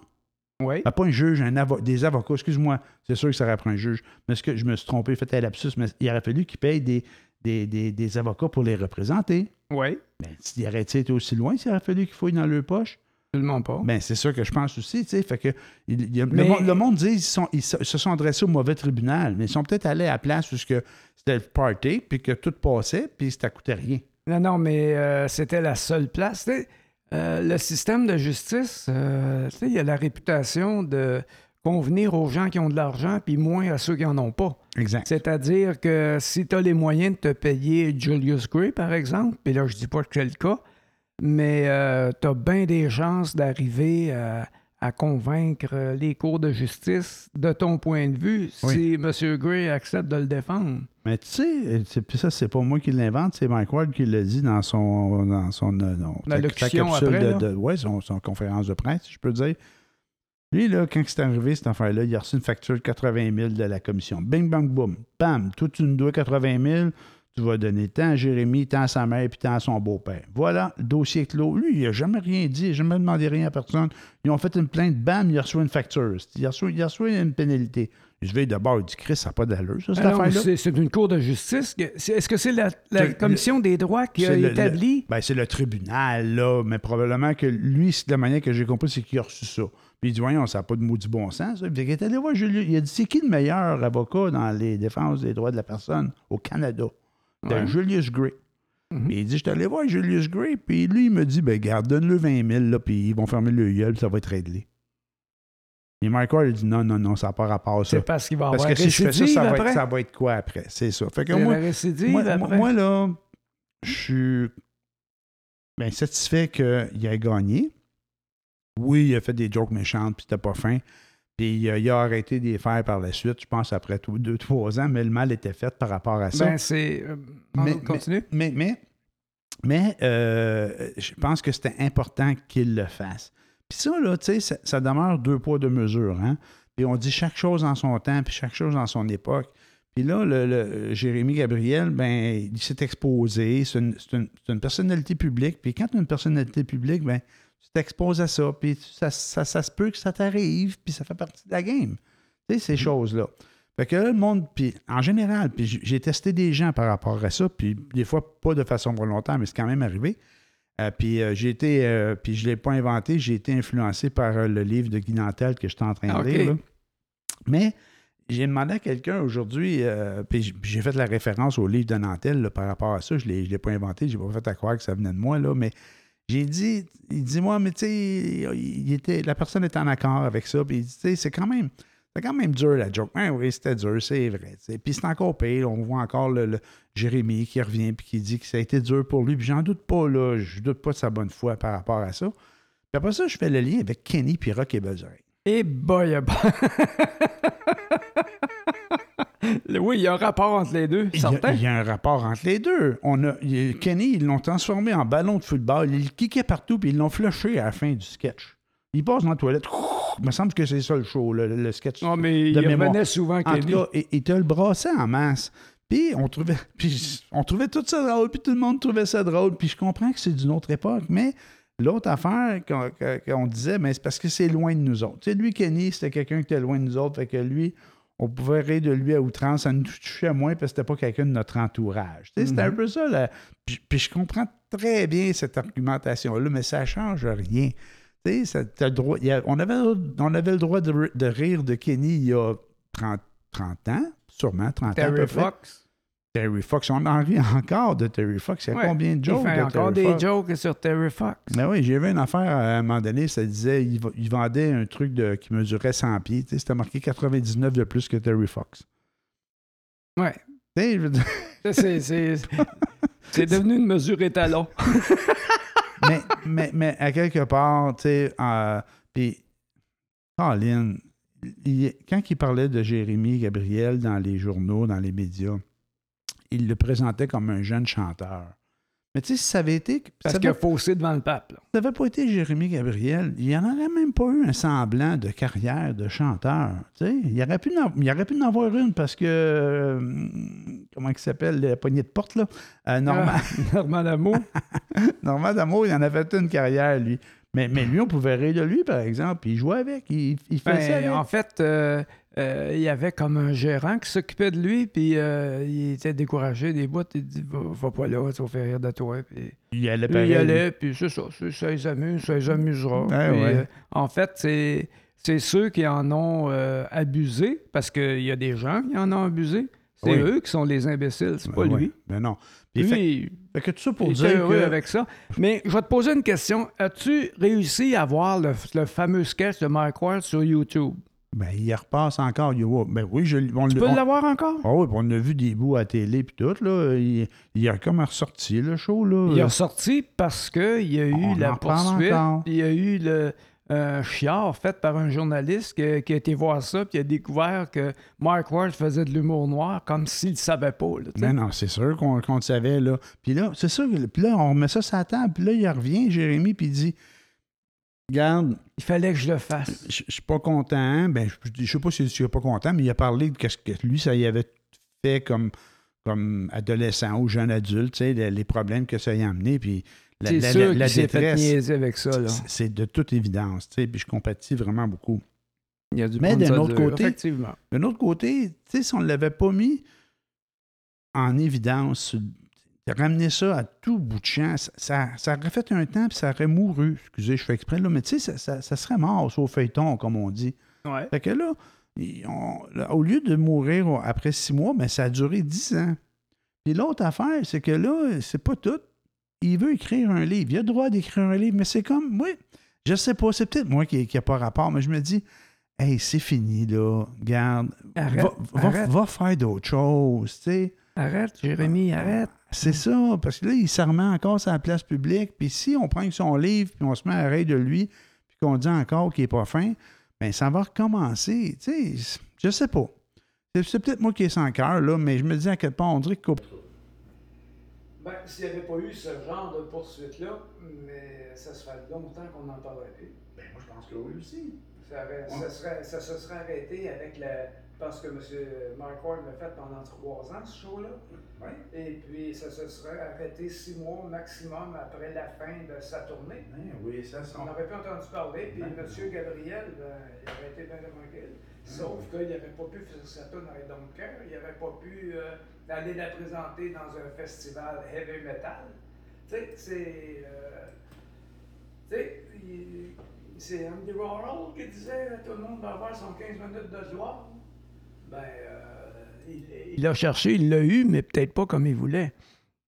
Speaker 2: oui.
Speaker 1: Ben, pas un juge, un avo- des avocats. Excuse-moi, c'est sûr que ça aurait pris un juge. Mais ce que je me suis trompé, fait un lapsus, mais il aurait fallu qu'il paye des, des, des- des avocats pour les représenter.
Speaker 2: Oui,
Speaker 1: Ben, s'il aurait été aussi loin, s'il aurait fallu qu'il fouille dans leur poche.
Speaker 2: absolument pas.
Speaker 1: Ben, c'est ça que je pense aussi, tu sais. Fait que il- il y a-
Speaker 2: Mais-
Speaker 1: le, monde, le monde dit qu'ils sont- ils se sont adressés au mauvais tribunal, mais ils sont peut-être allés à la place où c'était le party, puis que tout passait, puis ça coûtait rien.
Speaker 2: Non, non, mais euh, c'était la seule place. Euh, le système de justice, euh, il y a la réputation de convenir aux gens qui ont de l'argent, puis moins à ceux qui n'en ont pas.
Speaker 1: Exact.
Speaker 2: C'est-à-dire que si tu as les moyens de te payer Julius Gray, par exemple, puis là, je dis pas que c'est le cas, mais tu as bien des chances d'arriver à, à convaincre les cours de justice de ton point de vue si M. Gray accepte de le défendre.
Speaker 1: Mais tu sais, puis ça, c'est pas moi qui l'invente, c'est Mike Ward qui l'a dit dans son dans son euh, non,
Speaker 2: La locution après,
Speaker 1: de,
Speaker 2: là.
Speaker 1: de- ouais, son, son conférence de presse, je peux dire. Lui, là, quand c'est arrivé, cette affaire-là, il a reçu une facture de 80 000 de la commission. Bing, bang, boum. Bam, toi, tu nous dois 80 000, tu vas donner tant à Jérémy, tant à sa mère, puis tant à son beau-père. Voilà, le dossier clos. Lui, il n'a jamais rien dit, il n'a jamais demandé rien à personne. Ils ont fait une plainte, bam, il a reçu une facture. Il a reçu, il a reçu une pénalité. Je vais d'abord, il dit, Chris, ça n'a pas d'allure, ça, cette
Speaker 2: Ah
Speaker 1: affaire-là.
Speaker 2: c'est une cour de justice. Est-ce que c'est la, commission des droits qui a établi?
Speaker 1: Ben, c'est le tribunal, là, mais probablement que lui, c'est de la manière que j'ai compris, c'est qu'il a reçu ça. Puis il dit, voyons, ça n'a pas de maudit bon sens. Ça. Puis il est allé voir. Il a dit, c'est qui le meilleur avocat dans les défenses des droits de la personne au Canada?
Speaker 2: Ouais.
Speaker 1: Julius Gray. Puis il dit, je suis allé voir Julius Gray. Puis lui, il me dit, ben, garde, donne-le 20 000, là, puis ils vont fermer le gueule, puis ça va être réglé. Et Mike Ward, il dit, non, non, non, ça n'a pas rapport à ça.
Speaker 2: C'est parce qu'il va
Speaker 1: Parce
Speaker 2: avoir
Speaker 1: que si je fais ça, ça va, être, ça va être quoi après? C'est ça. Fait que moi, là, je suis bien satisfait qu'il ait gagné. Oui, il a fait des jokes méchantes, puis c'était pas fin. Puis il a, arrêté de les faire par la suite, je pense, après tout- deux, trois ans, mais le mal était fait par rapport à ça.
Speaker 2: ben, c'est... euh,
Speaker 1: Mais-
Speaker 2: continue.
Speaker 1: mais mais, mais euh, je pense que c'était important qu'il le fasse. Puis ça, là, tu sais, ça, ça demeure deux poids, deux mesures. Hein? Puis on dit chaque chose en son temps, puis chaque chose en son époque. Puis là, le, le- Jérémy Gabriel, ben, il s'est exposé. C'est une, une- une personnalité publique. Puis quand une personnalité publique, ben, tu t'exposes à ça. Puis ça, ça, ça se peut que ça t'arrive. Puis ça fait partie de la game. Tu sais, ces choses-là. Fait que là, le monde, puis en général, puis j'ai- testé des gens par rapport à ça, puis des fois pas de façon volontaire, mais c'est quand même arrivé. Euh, puis euh, j'ai été, euh, puis je ne l'ai pas inventé, j'ai été influencé par le livre de Guy Nantel que j'étais en train de
Speaker 2: Ah,
Speaker 1: lire. là. Mais j'ai demandé à quelqu'un aujourd'hui, puis j'ai fait la référence au livre de Nantel là, par rapport à ça. Je ne l'ai pas inventé, je n'ai pas fait à croire que ça venait de moi, là, mais j'ai dit, il dit, moi, mais tu sais, la personne était en accord avec ça, puis il dit, tu sais, c'est quand même. C'est quand même dur la joke. Ben oui, c'était dur, c'est vrai. tu sais. Puis c'est encore pire. On voit encore le, Jérémy qui revient puis qui dit que ça a été dur pour lui. Puis j'en doute pas, là. Je doute pas de sa bonne foi par rapport à ça. Puis après ça, je fais le lien avec Kenny puis et Besoreille.
Speaker 2: Et boy, [LAUGHS] oui, il y a un rapport entre les deux,
Speaker 1: Il y, a,
Speaker 2: certain.
Speaker 1: il y a un rapport entre les deux. On a, Kenny, ils l'ont transformé en ballon de football. Ils le kickaient partout, puis ils l'ont flushé à la fin du sketch. Il passe dans la toilette. [LAUGHS] Il me semble que c'est ça le show, le, le sketch.
Speaker 2: Non, mais
Speaker 1: de
Speaker 2: il
Speaker 1: mémoire.
Speaker 2: revenait souvent,
Speaker 1: En
Speaker 2: Kenny.
Speaker 1: tout cas, il, il te le brassait en masse. Puis on trouvait, [LAUGHS] puis on trouvait tout ça drôle, puis tout le monde trouvait ça drôle. Puis je comprends que c'est d'une autre époque, mais l'autre affaire qu'on disait, mais c'est parce que c'est loin de nous autres. Tu sais, lui, Kenny, c'était quelqu'un qui était loin de nous autres, fait que lui, on pouvait rire de lui à outrance, ça nous touchait moins parce que c'était pas quelqu'un de notre entourage. C'était un
Speaker 2: Mhm.
Speaker 1: peu ça. Là. Puis, puis je comprends très bien cette argumentation-là, mais ça change rien. Ça- le droit, a- on, avait, on avait le droit de, ri- de rire de Kenny il y a 30, 30 ans, sûrement 30 ans.
Speaker 2: Terry. Fox?
Speaker 1: Terry Fox, on en rit encore de Terry Fox. Il y a
Speaker 2: Ouais.
Speaker 1: combien de
Speaker 2: Il
Speaker 1: jokes
Speaker 2: fait
Speaker 1: de
Speaker 2: encore
Speaker 1: Terry
Speaker 2: des
Speaker 1: Fox?
Speaker 2: jokes sur Terry Fox.
Speaker 1: Ben oui, j'ai vu une affaire à un moment donné, ça disait il, il vendait un truc de, qui mesurait 100 pieds. Tu sais, C'était marqué 99 de plus que Terry Fox.
Speaker 2: Ouais.
Speaker 1: Tu sais, je veux dire,
Speaker 2: Ça, C'est devenu une mesure étalon. [LAUGHS]
Speaker 1: mais, mais, mais à quelque part, tu sais, euh, puis Colin, il- quand il parlait de Jérémy Gabriel dans les journaux, dans les médias, il le présentait comme un jeune chanteur. Mais tu sais, si ça avait été.
Speaker 2: Parce qu'il a
Speaker 1: avait-
Speaker 2: faussé devant le pape. là.
Speaker 1: ça n'avait pas été Jérémy Gabriel, il n'y en aurait même pas eu un semblant de carrière de chanteur. Tu sais, il, aurait pu en, il aurait pu en avoir une parce que. euh, comment il s'appelle, la poignée de porte, là? Euh, [LAUGHS] Normand,
Speaker 2: Ah, Normand Lamour. [LAUGHS]
Speaker 1: Normand D'Amour, il en a fait une carrière, lui. Mais, mais lui, on pouvait rire de lui, par exemple, il jouait avec, il, il faisait
Speaker 2: Ben,
Speaker 1: avec.
Speaker 2: en fait, euh, euh, il y avait comme un gérant qui s'occupait de lui, puis euh, il était découragé des bouts. Il dit va, va pas là, tu vas faire rire de toi. Puis
Speaker 1: Il allait pareil.
Speaker 2: il allait, puis c'est ça, c'est- ça les amuse, ça les amusera. Puis,
Speaker 1: ouais.
Speaker 2: euh, en fait, c'est. C'est ceux qui en ont abusé, parce qu'il y a des gens qui en ont abusé. C'est
Speaker 1: Oui.
Speaker 2: eux qui sont les imbéciles, c'est pas
Speaker 1: Ouais,
Speaker 2: lui.
Speaker 1: Ben non.
Speaker 2: Lui,
Speaker 1: fait, que tout ça pour
Speaker 2: il
Speaker 1: dire
Speaker 2: était heureux
Speaker 1: que.
Speaker 2: avec ça. Mais je vais te poser une question. As-tu réussi à voir le, le fameux sketch de Mike Ward sur YouTube?
Speaker 1: Ben, il repasse encore. il- Ben oui, je, on,
Speaker 2: Tu peux
Speaker 1: on-
Speaker 2: l'avoir encore?
Speaker 1: Ah oui, on a vu des bouts à la télé puis tout, là. Il, il a comme ressorti le show, là.
Speaker 2: Il est ressorti parce qu'il y a eu
Speaker 1: On
Speaker 2: la poursuite, il y a eu le un chiard fait par un journaliste qui, qui a été voir ça, puis il a découvert que Mark Ward faisait de l'humour noir comme s'il ne savait pas. là.
Speaker 1: Mais non, c'est sûr qu'on le savait, là. Puis là, c'est sûr, puis là, on remet ça sur la table, puis là, il revient, Jérémy, puis il dit Regarde,
Speaker 2: Il fallait que je le fasse.
Speaker 1: je je suis pas content. Ben, je je sais pas s'il est pas content, mais il a parlé de ce que lui, ça y avait fait comme, comme adolescent ou jeune adulte, tu sais, les, les problèmes que ça y a amené, puis la, la-
Speaker 2: sûr
Speaker 1: détresse.
Speaker 2: avec ça.
Speaker 1: C'est- de toute évidence, tu sais, puis je compatis vraiment beaucoup.
Speaker 2: Il y a du
Speaker 1: Mais d'un autre côté-. D'un autre côté, tu sais, si on ne l'avait pas mis en évidence, ramener ça à tout bout de champ, ça, ça, ça aurait fait un temps puis ça aurait mouru. Excusez, je fais exprès, là, mais tu sais, ça, ça- serait mort au feuilleton, comme on dit.
Speaker 2: Ouais.
Speaker 1: Fait que là, il- on- là, au lieu de mourir après six mois, ben, ça a duré dix ans. Puis l'autre affaire, c'est que là, c'est pas tout. Il veut écrire un livre. Il a le droit d'écrire un livre, mais c'est comme, oui, je sais pas, c'est peut-être moi qui n'ai pas rapport, mais je me dis, hey, c'est fini, là. Garde,
Speaker 2: Arrête,
Speaker 1: va, va-
Speaker 2: arrête.
Speaker 1: va faire d'autres choses, tu sais.
Speaker 2: Arrête, Jérémy, arrête.
Speaker 1: C'est ça, parce que là, il se remet encore sur la place publique, puis si on prend son livre, puis on se met à rire de lui, puis qu'on dit encore qu'il n'est pas fin, ben ça va recommencer, tu sais, je sais pas. C'est, peut-être moi qui est sans cœur, là, mais je me dis à quel point on dirait que...
Speaker 2: Ben, s'il n'y avait pas eu ce genre de poursuite-là, mais ça serait longtemps qu'on n'en parlerait plus.
Speaker 1: Ben moi, je pense que oui aussi.
Speaker 2: Ça, aurait- ça serait- ça se serait arrêté avec la. Parce que M. Mark Ward l'a fait pendant trois ans, ce show-là.
Speaker 1: Oui.
Speaker 2: Et puis, ça se serait arrêté six mois maximum après la fin de sa tournée.
Speaker 1: oui, ça,
Speaker 2: On n'aurait pas entendu parler, puis M. Gabriel, ben, il aurait été bien tranquille. Sauf qu'il n'avait pas pu faire sa tourne avec Dunker, il n'avait pas pu euh, aller la présenter dans un festival heavy metal. Tu sais, c'est. euh, tu sais, c'est Andy Warhol qui disait tout le monde va avoir son 15 minutes de gloire. Ben, euh, il, l'a cherché, il l'a eu, mais peut-être pas comme il voulait.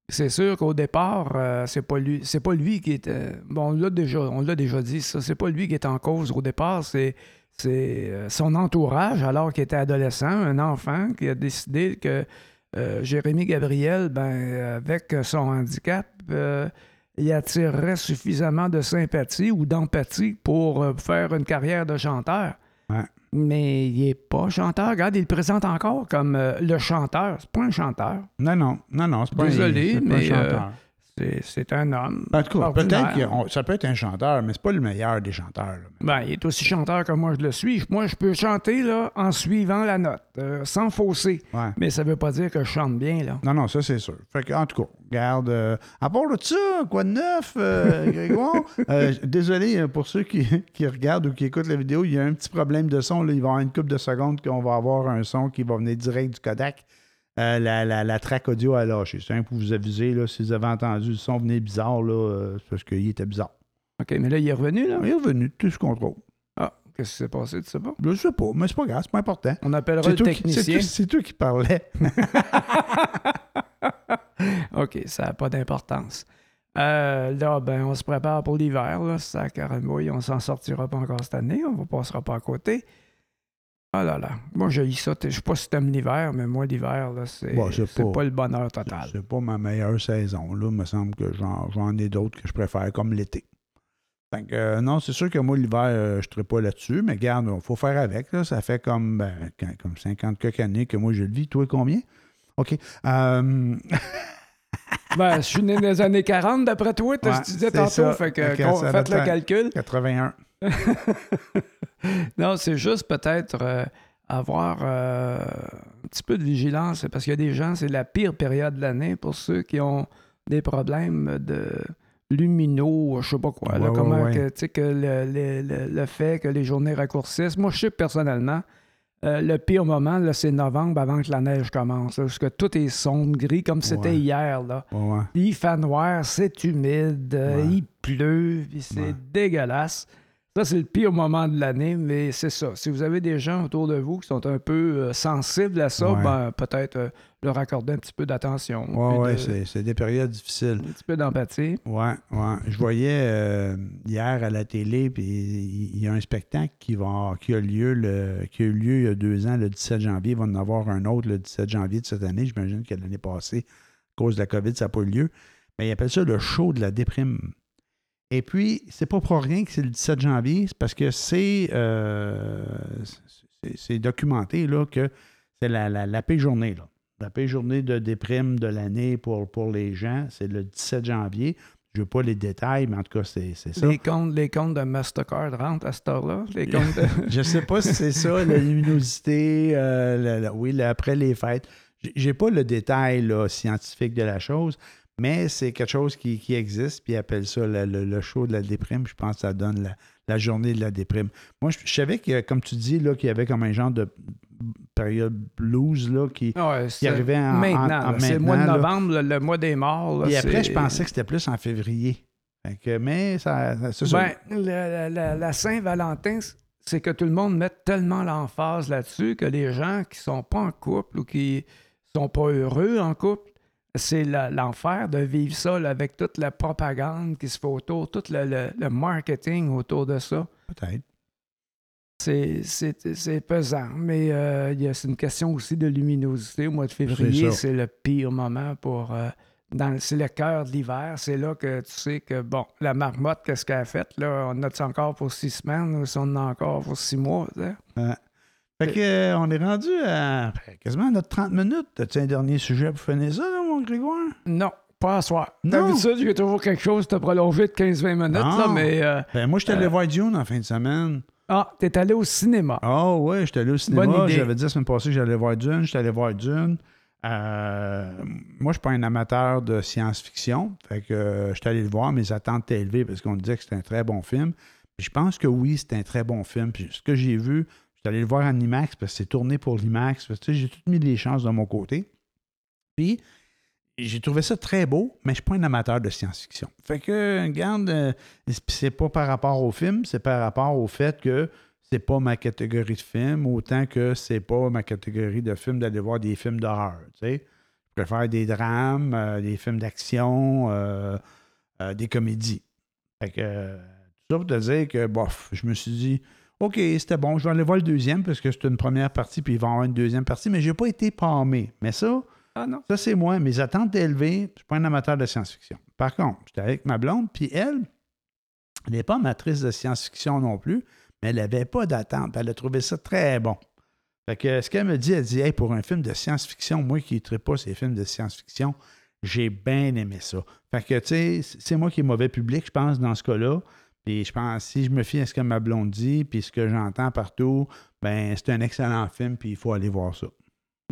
Speaker 2: C'est sûr qu'au départ, euh, c'est pas lui, c'est pas lui qui était. Bon, on l'a déjà, on l'a déjà dit, ça, c'est pas lui qui est en cause au départ, c'est euh, son entourage alors qu'il était adolescent, un enfant qui a décidé que euh, Jérémy Gabriel, ben, avec son handicap, euh, il attirerait suffisamment de sympathie ou d'empathie pour euh, faire une carrière de chanteur. Mais il n'est pas chanteur. Regarde, il le présente encore comme euh, le chanteur. C'est pas un chanteur.
Speaker 1: Non, non, non, non, c'est pas
Speaker 2: Désolé,
Speaker 1: un, c'est pas un
Speaker 2: mais, euh,
Speaker 1: chanteur.
Speaker 2: C'est, un homme.
Speaker 1: en tout cas, peut-être que ça peut être un chanteur, mais c'est pas le meilleur des chanteurs. là.
Speaker 2: Ben, il est aussi chanteur que moi je le suis. Moi, je peux chanter là, en suivant la note, euh, sans fausser.
Speaker 1: Ouais.
Speaker 2: Mais ça veut pas dire que je chante bien. là.
Speaker 1: Non, non, ça c'est sûr. Fait que, en tout cas, regarde, euh, à part de ça, quoi de neuf, euh, [LAUGHS] Grégoire? Euh, désolé pour ceux qui, qui regardent ou qui écoutent la vidéo, il y a un petit problème de son. Là. Il va y avoir une couple de secondes qu'on va avoir un son qui va venir direct du Kodak. Euh, la, la, la track audio a lâché. C'est un pour vous aviser, là, si vous avez entendu le son venir bizarre, là, euh, c'est parce qu'il était bizarre.
Speaker 2: OK, mais là, il est revenu, là?
Speaker 1: Il est revenu, tout ce contrôle.
Speaker 2: Ah, qu'est-ce qui s'est passé, tu sais pas?
Speaker 1: Je sais pas, mais c'est pas grave, c'est pas important.
Speaker 2: On appellera
Speaker 1: C'est
Speaker 2: le technicien.
Speaker 1: c'est toi qui parlais. [LAUGHS]
Speaker 2: OK, ça n'a pas d'importance. Euh, là, ben, on se prépare pour l'hiver. Là. Ça, caramouille, on s'en sortira pas encore cette année. On ne passera pas à côté. Ah là là. Moi, j'ai ça. Je sais pas si t'aimes l'hiver, mais moi, l'hiver, là, c'est
Speaker 1: Bon, pas-
Speaker 2: pas le bonheur total.
Speaker 1: C'est pas ma meilleure saison. Là, il me semble que j'en, ai d'autres que je préfère, comme l'été. Euh, non, c'est sûr que moi, l'hiver, euh, je ne pas là-dessus, mais regarde, il faut faire avec. Là. Ça fait comme, ben, comme 50 quelques années que moi, je le vis. Toi, combien? OK. Euh, [LAUGHS]
Speaker 2: Ben, je suis né dans les années 40, d'après toi, tu disais tantôt.
Speaker 1: ça.
Speaker 2: Fait que, faites le calcul.
Speaker 1: 81. [LAUGHS]
Speaker 2: Non, c'est juste peut-être euh, avoir euh, un petit peu de vigilance, parce qu'il y a des gens, c'est la pire période de l'année pour ceux qui ont des problèmes de luminaux, je sais pas quoi. là,
Speaker 1: Ouais, ouais,
Speaker 2: comment
Speaker 1: ouais.
Speaker 2: que, tu sais, que le, le- le- le fait que les journées raccourcissent. Moi, je sais personnellement, euh, le pire moment, là, c'est novembre avant que la neige commence. là, parce que tout est sombre, gris, comme c'était
Speaker 1: Ouais.
Speaker 2: hier. Là.
Speaker 1: Ouais.
Speaker 2: Il fait noir, c'est humide, euh,
Speaker 1: Ouais.
Speaker 2: il pleut, puis c'est dégueulasse. Ça, c'est le pire moment de l'année, mais c'est ça. Si vous avez des gens autour de vous qui sont un peu euh, sensibles à ça,
Speaker 1: Ouais.
Speaker 2: ben, peut-être euh, leur accorder un petit peu d'attention. Puis
Speaker 1: ouais,
Speaker 2: de-
Speaker 1: c'est, c'est des périodes difficiles.
Speaker 2: un petit peu d'empathie.
Speaker 1: Ouais, ouais. Je voyais euh, hier à la télé, puis il il y a un spectacle qui, va, qui, a lieu le, qui a eu lieu il y a deux ans, le 17 janvier. Il va en avoir un autre le 17 janvier de cette année. J'imagine que l'année passée, à cause de la COVID, ça n'a pas eu lieu. Mais il appelle ça le show de la déprime. Et puis, c'est pas pour rien que c'est le 17 janvier, c'est parce que c'est, euh, c'est, documenté là, que c'est la, la, la pire journée. Là. La pire journée de déprime de l'année pour, pour les gens, c'est le 17 janvier. Je veux pas les détails, mais en tout cas, c'est, c'est ça.
Speaker 2: Les comptes, les comptes de Mastercard rentrent à cette heure-là. Les comptes de- [LAUGHS]
Speaker 1: Je sais pas si c'est ça, la luminosité, euh, la- oui, après les fêtes. J'ai- J'ai pas le détail là, scientifique de la chose, mais c'est quelque chose qui, qui existe, puis ils appellent ça le, le- le show de la déprime. Je pense que ça donne la, la journée de la déprime. Moi, je, je savais que, comme tu dis, là, qu'il y avait comme un genre de période blues là, qui,
Speaker 2: Ouais,
Speaker 1: qui arrivait en,
Speaker 2: maintenant.
Speaker 1: en-
Speaker 2: là,
Speaker 1: en
Speaker 2: c'est le mois de
Speaker 1: là.
Speaker 2: novembre, le, mois des morts. là,
Speaker 1: Et après, je pensais que c'était plus en février. Fait que- mais ça, ça- ça.
Speaker 2: Ben, la, la- la- la Saint-Valentin, c'est que tout le monde met tellement l'emphase là-dessus que les gens qui sont pas en couple ou qui sont pas heureux en couple, c'est l'enfer de vivre ça là, avec toute la propagande qui se fait autour, tout le, le- le marketing autour de ça.
Speaker 1: Peut-être.
Speaker 2: C'est- pesant, mais euh, a- c'est une question aussi de luminosité. Au mois de février, c'est le pire moment pour. euh, c'est le cœur de l'hiver. C'est là que tu sais que, bon, la marmotte, qu'est-ce qu'elle a fait? Là, on a-tu encore pour six semaines ou si on en a encore pour six mois? sais?
Speaker 1: Fait que, euh, on est rendu à ben, quasiment notre 30 minutes. As-tu un dernier sujet pour finir ça, là, mon Grégoire?
Speaker 2: Non, pas à soir.
Speaker 1: Non.
Speaker 2: D'habitude, j'ai toujours quelque chose de prolongé de 15-20 minutes, là,
Speaker 1: Non.
Speaker 2: mais. euh,
Speaker 1: Ben, moi, je suis allé
Speaker 2: Euh.
Speaker 1: voir Dune en fin de semaine.
Speaker 2: ah, t'es allé au cinéma.
Speaker 1: Ah ouais, j'étais allé au cinéma.
Speaker 2: Bonne idée.
Speaker 1: J'avais dit la semaine passée que j'allais voir Dune. J'étais allé voir Dune. Euh, moi, je suis pas un amateur de science-fiction. Fait que j'étais allé le voir. Mes attentes étaient élevées parce qu'on disait que c'était un très bon film. Puis je pense que oui, c'est un très bon film. Puis ce que j'ai vu, j'étais allé le voir en IMAX parce que c'est tourné pour l'IMAX. J'ai tout mis les chances de mon côté. Puis j'ai trouvé ça très beau, mais je suis pas un amateur de science-fiction. Fait que, regarde, euh, c'est pas par rapport au film, c'est par rapport au fait que c'est pas ma catégorie de film, autant que c'est pas ma catégorie de film d'aller voir des films d'horreur. Tu sais. Je préfère des drames, euh, des films d'action, euh, des comédies. Fait que, tout ça pour te dire que, bof, je me suis dit, OK, c'était bon, je vais aller voir le deuxième parce que c'est une première partie, puis il va y avoir une deuxième partie, mais j'ai pas été palmé. Mais ça,
Speaker 2: Ah non.
Speaker 1: ça, c'est moi. Mes attentes élevées. Je suis pas un amateur de science-fiction. Par contre, j'étais avec ma blonde, puis elle, elle n'est pas amatrice de science-fiction non plus, mais elle n'avait pas d'attente. Elle a trouvé ça très bon. Fait que ce qu'elle me dit, elle dit Hey, pour un film de science-fiction, moi qui ne pas ces films de science-fiction, j'ai bien aimé ça. Fait que, tu sais, c'est moi qui est mauvais public, je pense, dans ce cas-là. Puis je pense, si je me fie à ce que ma blonde dit, puis ce que j'entends partout, ben c'est un excellent film, puis il faut aller voir ça.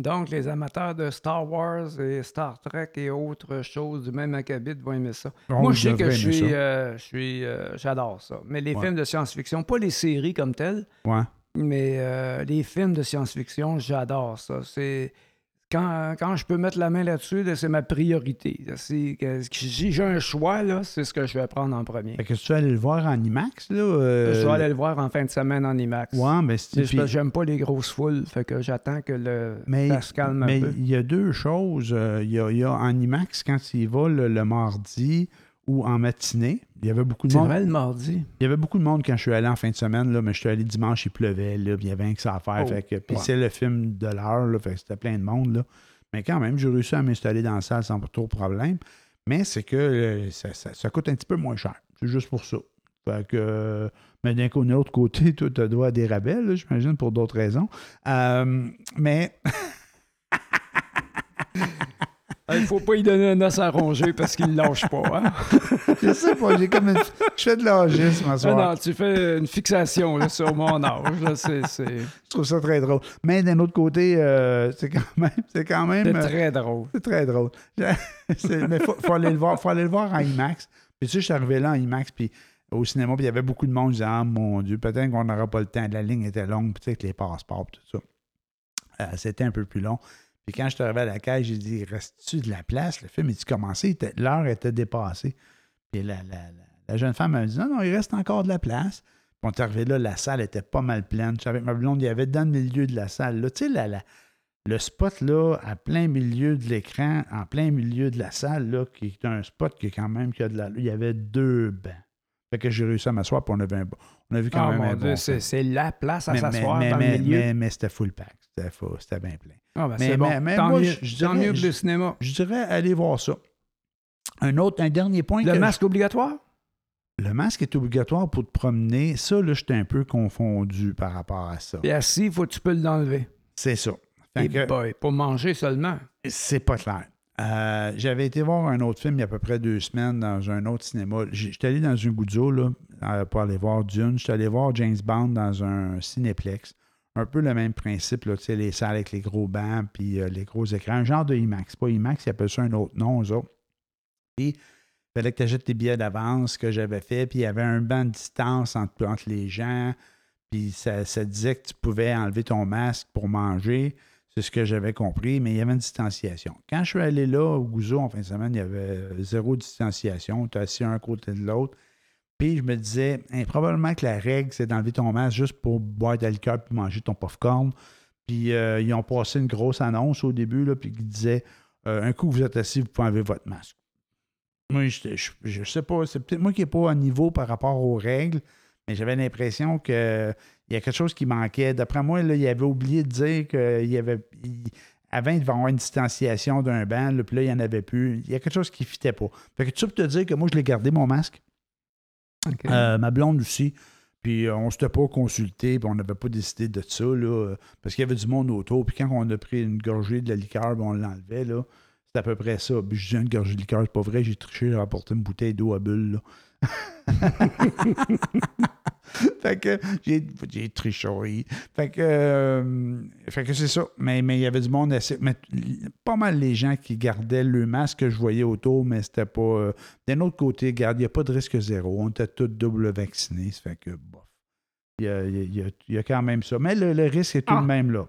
Speaker 2: Donc, les amateurs de Star Wars et Star Trek et autres choses du même acabit vont aimer ça. Moi, je sais que je suis, euh, je suis, euh, j'adore ça. Mais les
Speaker 1: Ouais.
Speaker 2: films de science-fiction, pas les séries comme telles,
Speaker 1: Ouais.
Speaker 2: mais euh, les films de science-fiction, j'adore ça. C'est quand, quand je peux mettre la main là-dessus, là, c'est ma priorité. si j'ai un choix, là, c'est ce que je vais prendre en premier.
Speaker 1: Fait que tu vas aller le voir en IMAX, là? euh,
Speaker 2: Je vais aller le voir en fin de semaine en IMAX.
Speaker 1: Ouais, mais
Speaker 2: C'est j'aime pas les grosses foules, fait que j'attends que le
Speaker 1: Mais,
Speaker 2: ça se calme un
Speaker 1: mais
Speaker 2: peu.
Speaker 1: il y a deux choses. Euh, Il y, a, il y a en IMAX, quand vas le, le mardi ou en matinée, il y avait beaucoup de monde.
Speaker 2: vrai le mardi.
Speaker 1: Il y avait beaucoup de monde quand je suis allé en fin de semaine, là, mais je suis allé dimanche, il pleuvait, là, puis il y avait rien que ça à faire.
Speaker 2: Oh,
Speaker 1: fait que- puis
Speaker 2: ouais.
Speaker 1: c'est le film de l'heure, là, fait que c'était plein de monde. Là. Mais quand même, j'ai réussi à m'installer dans la salle sans trop de problème. Mais c'est que euh, ça, ça- ça coûte un petit peu moins cher. C'est juste pour ça. Fait que, euh, mais d'un côté, autre côté, [LAUGHS] toi, tu dois à des rabais, j'imagine, pour d'autres raisons. Euh, mais [LAUGHS]
Speaker 2: Il faut pas y donner un os à ronger parce qu'il lâche pas. Hein? [LAUGHS]
Speaker 1: je sais pas, j'ai comme une... Je fais de l'âgisme en
Speaker 2: Ah
Speaker 1: soir.
Speaker 2: non, tu fais une fixation là, sur mon âge. là,
Speaker 1: Je trouve ça très drôle. Mais d'un autre côté, euh, c'est quand [LAUGHS] même... C'est quand même...
Speaker 2: c'est
Speaker 1: euh,
Speaker 2: très drôle.
Speaker 1: C'est très drôle. [LAUGHS] Mais faut, faut aller le voir, faut aller le voir en IMAX. Puis tu sais, je suis arrivé là en IMAX, puis au cinéma, puis il y avait beaucoup de monde. Je disais, ah mon Dieu, peut-être qu'on n'aura pas le temps. La ligne était longue, puis tu sais, avec les passeports, puis tout ça. Euh, C'était un peu plus long. Puis quand je suis arrivé à la caisse, j'ai dit, reste-tu de la place? Le film est-tu commencé? L'heure était dépassée. Puis la, la- la- la jeune femme m'a dit, non, non, il reste encore de la place. Puis on est arrivé là, la salle était pas mal pleine. Je suis avec ma blonde, il y avait dans le milieu de la salle, là, tu sais, la, la- le spot là, à plein milieu de l'écran, en plein milieu de la salle, là, qui est un spot qui est quand même qui a de la. Il y avait deux bancs. Fait que j'ai réussi à m'asseoir, puis on avait un bon- On a vu quand
Speaker 2: Ah,
Speaker 1: même
Speaker 2: mon
Speaker 1: un
Speaker 2: Dieu,
Speaker 1: bon
Speaker 2: c'est la place à s'asseoir
Speaker 1: mais,
Speaker 2: dans
Speaker 1: mais,
Speaker 2: le milieu.
Speaker 1: mais- mais c'était full pack. C'était C'était bien plein.
Speaker 2: Ah, ben,
Speaker 1: mais-
Speaker 2: c'est bon.
Speaker 1: mais-
Speaker 2: tant
Speaker 1: moi,
Speaker 2: mieux,
Speaker 1: je- je
Speaker 2: tant
Speaker 1: dirais-
Speaker 2: mieux que le cinéma.
Speaker 1: Je dirais aller voir ça. Un autre, un dernier point.
Speaker 2: Le
Speaker 1: que-
Speaker 2: masque obligatoire?
Speaker 1: le masque est obligatoire pour te promener. Ça, là, j'étais un peu confondu par rapport à ça.
Speaker 2: Et assis, faut que tu peux l'enlever.
Speaker 1: C'est ça. Fait
Speaker 2: Et
Speaker 1: que-
Speaker 2: boy, pour manger seulement.
Speaker 1: C'est pas clair. Euh, J'avais été voir un autre film il y a à peu près deux semaines dans un autre cinéma. J'étais allé dans un goudzo euh, pour aller voir Dune. J'étais allé voir James Bond dans un cinéplex. Un peu le même principe, là, les salles avec les gros bancs puis euh, les gros écrans. Un genre de IMAX. Pas IMAX, ils appellent ça un autre nom, eux autres. Puis, il fallait que tu achètes tes billets d'avance, que j'avais fait. Puis, il y avait un banc de distance entre, les gens. Puis, ça disait que tu pouvais enlever ton masque pour manger. C'est ce que j'avais compris, mais il y avait une distanciation. Quand je suis allé là, au Gouzo, en fin de semaine, il y avait zéro distanciation. Tu es assis un côté de l'autre. Puis je me disais, hein, probablement que la règle, c'est d'enlever ton masque juste pour boire de l'alcool puis manger ton popcorn. Puis euh, ils ont passé une grosse annonce au début, là, puis qui disait euh, un coup vous êtes assis, vous pouvez enlever votre masque. Moi, j'étais- je, je sais pas, c'est peut-être moi qui n'ai pas à niveau par rapport aux règles, mais j'avais l'impression que il y a quelque chose qui manquait. D'après moi, là, il avait oublié de dire qu'il y avait. il- avant, il devait avoir une distanciation d'un banc, là, puis là, il n'y en avait plus. Il y a quelque chose qui ne fitait pas. Fait que tu peux te dire que moi, je l'ai gardé, mon masque. Euh, ma blonde aussi. Puis euh, on ne s'était pas consulté, puis on n'avait pas décidé de ça, là, euh, parce qu'il y avait du monde autour. Puis quand on a pris une gorgée de la liqueur, puis on l'enlevait, là, c'est à peu près ça. Puis je dis une gorgée de liqueur, c'est pas vrai, j'ai triché, j'ai rapporté une bouteille d'eau à bulle, là. [LAUGHS] fait que j'ai, triché. Fait que, euh, fait que c'est ça. Mais, mais il y avait du monde assez. Mais pas mal les gens qui gardaient le masque que je voyais autour, mais c'était pas. euh, d'un autre côté, regarde, il n'y a pas de risque zéro. On était tous double vaccinés. Ça fait que, bof. Il y a, y a- y a quand même ça. Mais le, le risque est tout
Speaker 2: Ah.
Speaker 1: de même là.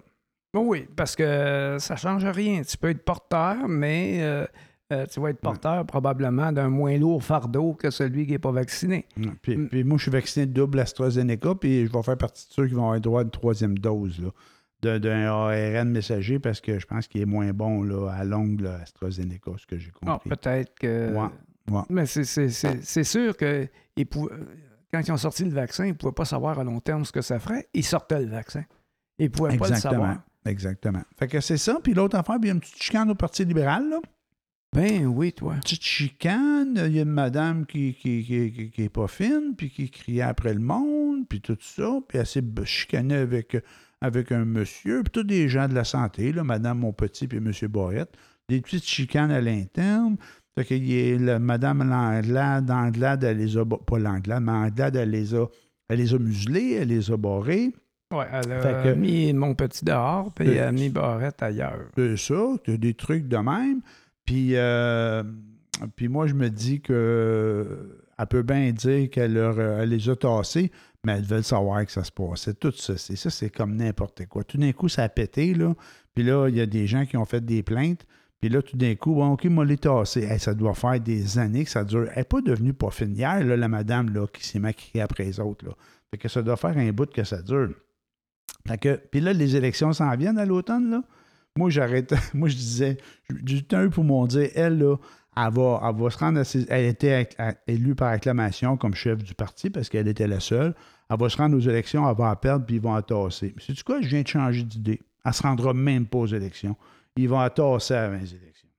Speaker 2: Oui, parce que ça ne change rien. Tu peux être porteur, mais euh, euh, tu vas être porteur probablement d'un moins lourd fardeau que celui qui n'est pas vacciné.
Speaker 1: Puis,
Speaker 2: Mm.
Speaker 1: puis moi, je suis vacciné double AstraZeneca, puis je vais faire partie de ceux qui vont avoir droit à une troisième dose d'un ARN messager parce que je pense qu'il est moins bon là, à longue, là, AstraZeneca, ce que j'ai
Speaker 2: Ah,
Speaker 1: compris.
Speaker 2: peut-être que.
Speaker 1: Ouais.
Speaker 2: Mais c'est- sûr que ils pou- quand ils ont sorti le vaccin, ils ne pouvaient pas savoir à long terme ce que ça ferait. Ils sortaient le vaccin. Ils ne pouvaient pas le savoir.
Speaker 1: Exactement. Fait que c'est ça. Puis l'autre affaire, puis il y a une petite chicane au Parti libéral, là.
Speaker 2: Ben oui, toi.
Speaker 1: Petite chicane. Il y a une madame qui, qui, qui, qui- est pas fine, puis qui criait après le monde, puis tout ça. Puis elle s'est chicanée avec, avec un monsieur, puis tous des gens de la santé, là, madame Monpetit puis monsieur Barrette. Des petites chicanes à l'interne. Fait que est- la madame Langlade, Anglade, elle les a... Pas Langlade, mais Anglade, elle les a... Elle les a muselés, elle les a barrés.
Speaker 2: Ouais, elle a
Speaker 1: Fait que-
Speaker 2: mis mon petit dehors, puis elle a mis Barrette ailleurs.
Speaker 1: C'est ça, tu as des trucs de même. Puis, euh, puis moi, je me dis que elle peut bien dire qu'elle elle les a tassés, mais elles veulent savoir que ça se passait. Tout ça, c'est ça, c'est comme n'importe quoi. Tout d'un coup, ça a pété, là. Puis là, il y a des gens qui ont fait des plaintes. Puis là, tout d'un coup, bon, OK, moi, les tassé. ça doit faire des années que ça dure. Elle n'est pas devenue pas fine hier, là, la madame là, qui s'est maquillée après les autres. Là. Fait que ça doit faire un bout que ça dure. Fait que, puis là, les élections s'en viennent à l'automne, là. Moi, j'arrête. [LAUGHS] Moi, je disais, j'ai eu pour mon dire, elle, là, elle va, elle va se rendre à ses, Elle était élue par acclamation comme chef du parti parce qu'elle était la seule. Elle va se rendre aux élections, elle va perdre, puis ils vont tasser. Mais c'est quoi? Je viens de changer d'idée. Elle ne se rendra même pas aux élections. Ils vont tasser avant les élections.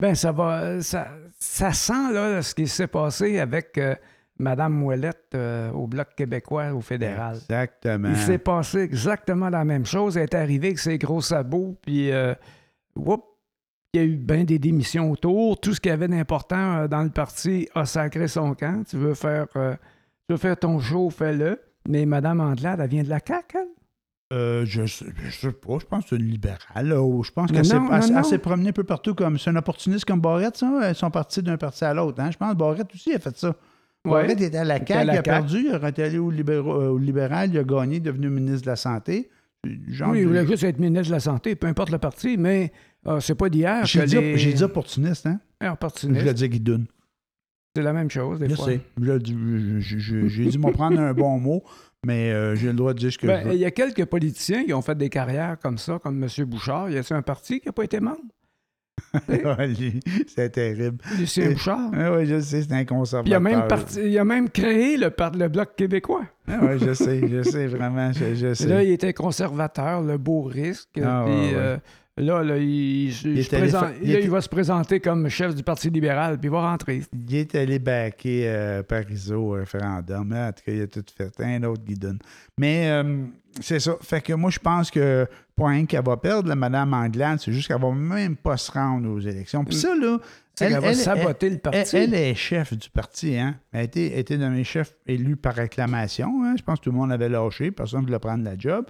Speaker 2: Ben, ça va. Ça, ça sent là, ce qui s'est passé avec. Euh, Madame Mouellette euh, au Bloc québécois au fédéral.
Speaker 1: Exactement.
Speaker 2: Il s'est passé exactement la même chose. Elle est arrivée avec ses gros sabots, puis euh, il y a eu bien des démissions autour. Tout ce qu'il y avait d'important euh, dans le parti a sacré son camp. Tu veux faire, tu veux faire ton show, fais-le. Mais Madame Andelade, elle vient de la CAQ,
Speaker 1: elle? je, ne sais pas, je pense que c'est une libérale. je pense qu'elle s'est promenée un peu partout comme. C'est un opportuniste comme Barrette, ça. Elles sont parties d'un parti à l'autre. Hein? Je pense que Barrette aussi a fait ça. Ouais. il était à la CAQ, il a perdu, il est allé au, euh, au, libéral, il a gagné, devenu ministre de la Santé.
Speaker 2: oui, il voulait juste être ministre de la Santé, peu importe le parti, mais euh, c'est pas d'hier.
Speaker 1: J'ai dit, dit, opportuniste, hein?
Speaker 2: opportuniste.
Speaker 1: Je l'ai dit Guidoune.
Speaker 2: C'est la même chose, des
Speaker 1: je
Speaker 2: fois.
Speaker 1: Sais. J'ai dû m'en prendre un bon mot, mais euh, j'ai le droit de dire ce que
Speaker 2: ben,
Speaker 1: je veux.
Speaker 2: Il y a quelques politiciens qui ont fait des carrières comme ça, comme M. Bouchard. Y a-t-il un parti qui n'a pas été membre? [LAUGHS] [LAUGHS]
Speaker 1: c'est terrible.
Speaker 2: Lucien Bouchard.
Speaker 1: oui, je sais, c'est un conservateur.
Speaker 2: il a même, il a même créé le, le Bloc québécois.
Speaker 1: oui, je sais, je sais, vraiment, je, sais.
Speaker 2: Là, il était conservateur, le beau risque. Ah, puis, euh, là, là, il, il, va se présenter comme chef du Parti libéral, puis il va rentrer.
Speaker 1: Il est allé baquer euh, Parizeau au référendum. En tout cas, il a tout fait. Un autre guidon. Mais euh, c'est ça. Fait que moi, je pense que point qu'elle va perdre, la Madame Anglade, c'est juste qu'elle va même pas se rendre aux élections. Puis ça, là.
Speaker 2: Elle, va saboter le parti.
Speaker 1: Elle, est chef du parti, hein. Elle a été, été nommée chef élue par réclamation. Hein? Je pense que tout le monde avait lâché, personne ne voulait prendre la job.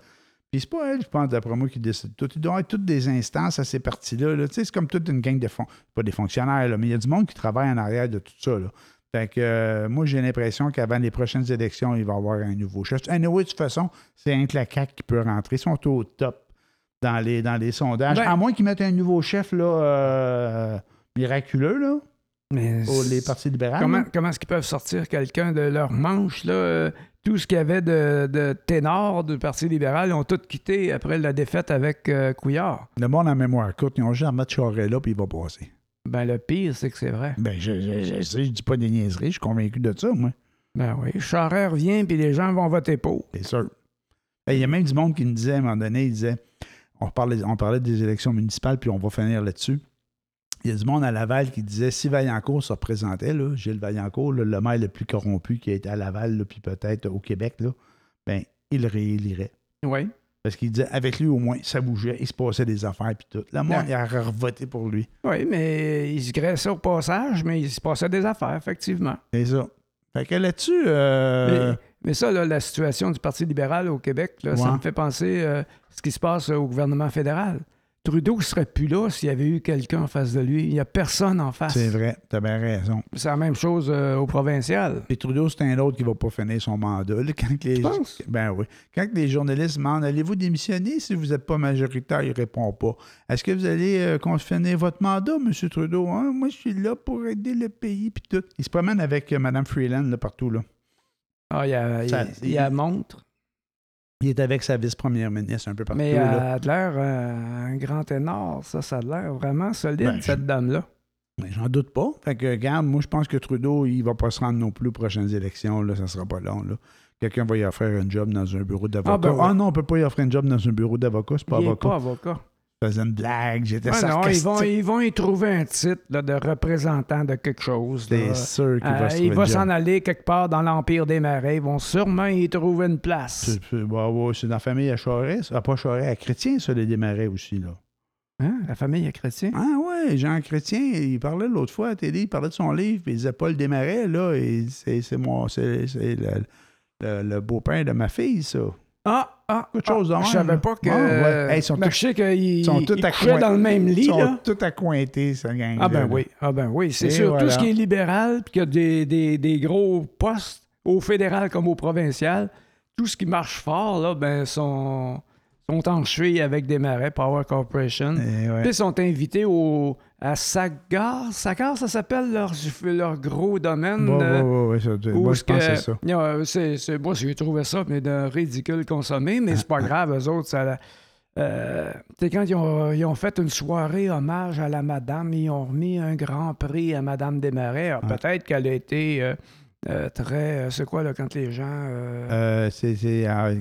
Speaker 1: Puis c'est pas elle, je pense, d'après moi, qui décide tout. Il doit y avoir toutes des instances à ces partis-là. Là. C'est comme toute une gang de fonds. Pas des fonctionnaires, là, mais il y a du monde qui travaille en arrière de tout ça. Là. Fait que euh, moi, j'ai l'impression qu'avant les prochaines élections, il va y avoir un nouveau chef. Anyway, de toute façon, c'est un claquac qui peut rentrer. Ils sont au top dans les, dans les sondages. Ben- à moins qu'ils mettent un nouveau chef là, euh, miraculeux, là. Mais les partis libéraux.
Speaker 2: Comment, comment est-ce qu'ils peuvent sortir quelqu'un de leur manche, là? Euh, tout ce qu'il y avait de, de ténor du Parti libéral, ils ont tout quitté après la défaite avec Couillard.
Speaker 1: Le monde en mémoire courte, ils ont juste à mettre Charest là, puis il va passer.
Speaker 2: Ben, le pire, c'est que c'est vrai.
Speaker 1: Ben, je, je, je, dis pas des niaiseries, je suis convaincu de ça, moi.
Speaker 2: Ben oui, Charest revient, puis les gens vont voter pour.
Speaker 1: C'est sûr. Ben, il y a même du monde qui me disait, à un moment donné, il disait, on parlait, on parlait des élections municipales, puis on va finir là-dessus. Il y a du monde à Laval qui disait, si Vaillancourt se représentait, là, Gilles Vaillancourt, le maire le plus corrompu qui a été à Laval, puis peut-être au Québec, là, ben, il réélirait.
Speaker 2: Oui.
Speaker 1: Parce qu'il disait, avec lui, au moins, ça bougeait, il se passait des affaires, puis tout. Le monde, il a revoté pour lui.
Speaker 2: Oui, mais il se graissait au passage, mais il se passait des affaires, effectivement.
Speaker 1: C'est ça. Fait que là-dessus. Euh,
Speaker 2: mais, ça, là, la situation du Parti libéral au Québec, là, ça me fait penser à euh, ce qui se passe au gouvernement fédéral. Trudeau ne serait plus là s'il y avait eu quelqu'un en face de lui. Il n'y a personne en face.
Speaker 1: C'est vrai, tu as bien raison.
Speaker 2: C'est la même chose euh, au provincial.
Speaker 1: Et Trudeau, c'est un autre qui ne va pas finir son mandat. quand les... Ben oui. Quand les journalistes demandent Allez-vous démissionner si vous n'êtes pas majoritaire? Il ne répond pas. Est-ce que vous allez euh, finir votre mandat, M. Trudeau hein? Moi, je suis là pour aider le pays. Puis tout. Il se promène avec euh, Mme Freeland là, partout. Là.
Speaker 2: Ah, il y a, il y a montre.
Speaker 1: Il est avec sa vice-première ministre un peu partout.
Speaker 2: Mais elle a l'air euh, un grand ténor, ça, ça a l'air vraiment solide, ben, cette dame-là.
Speaker 1: Ben, j'en doute pas. Fait que, regarde, moi, je pense que Trudeau, il va pas se rendre non plus aux prochaines élections. Là, ça sera pas long. Là. Quelqu'un va y offrir un job dans un bureau d'avocat. Ah, ben ah non, on peut pas y offrir un job dans un bureau d'avocat, c'est pas
Speaker 2: il
Speaker 1: avocat.
Speaker 2: pas avocat
Speaker 1: faisais une blague, j'étais ah sarcastique.
Speaker 2: Non, ils, vont, y trouver un titre de représentant de quelque chose.
Speaker 1: C'est sûr qu'il va
Speaker 2: euh,
Speaker 1: se
Speaker 2: Il va s'en aller quelque part dans l'Empire des Marais. Ils vont sûrement y trouver une place.
Speaker 1: C'est dans la famille à Charest. Ah, pas Charest, à Chrétien, ça, les Desmarais aussi, là.
Speaker 2: Hein? La famille à Chrétien?
Speaker 1: Ah ouais, Jean Chrétien, il parlait l'autre fois à télé, il parlait de son livre, puis il disait Paul Desmarais, là, c'est moi, c'est le, le, le beau-père de ma fille, ça.
Speaker 2: Ah, ah,
Speaker 1: quelque chose
Speaker 2: ah, Je savais pas que. Ah, ouais. ils sont tous, je sais qu'ils sont tous dans le même lit. Ils sont
Speaker 1: tous accointés, ça gang.
Speaker 2: Ah, ben oui. Ah, ben oui. C'est sûr. Tout ce qui est libéral, puis qu'il y a des, des, des, gros postes, au fédéral comme au provincial, tout ce qui marche fort, là, ben, sont, sont en cheville avec des marais, Power Corporation.
Speaker 1: Eh ouais.
Speaker 2: Puis ils sont invités au, à Sagar. Sagar, ça s'appelle leur, leur gros domaine. Euh,
Speaker 1: ouais, ouais, ça,
Speaker 2: où
Speaker 1: moi,
Speaker 2: ce
Speaker 1: je pense que c'est ça.
Speaker 2: Non, euh, c'est- c'est- moi, j'ai trouvé ça, mais d'un ridicule consommé, mais c'est pas grave, eux autres, ça. Euh, quand ils ont, ils ont fait une soirée hommage à la madame, ils ont remis un grand prix à Madame Desmarais.
Speaker 1: Ouais.
Speaker 2: Peut-être qu'elle a été euh, très. euh, c'est quoi, là, quand les gens. euh,
Speaker 1: Euh, c'est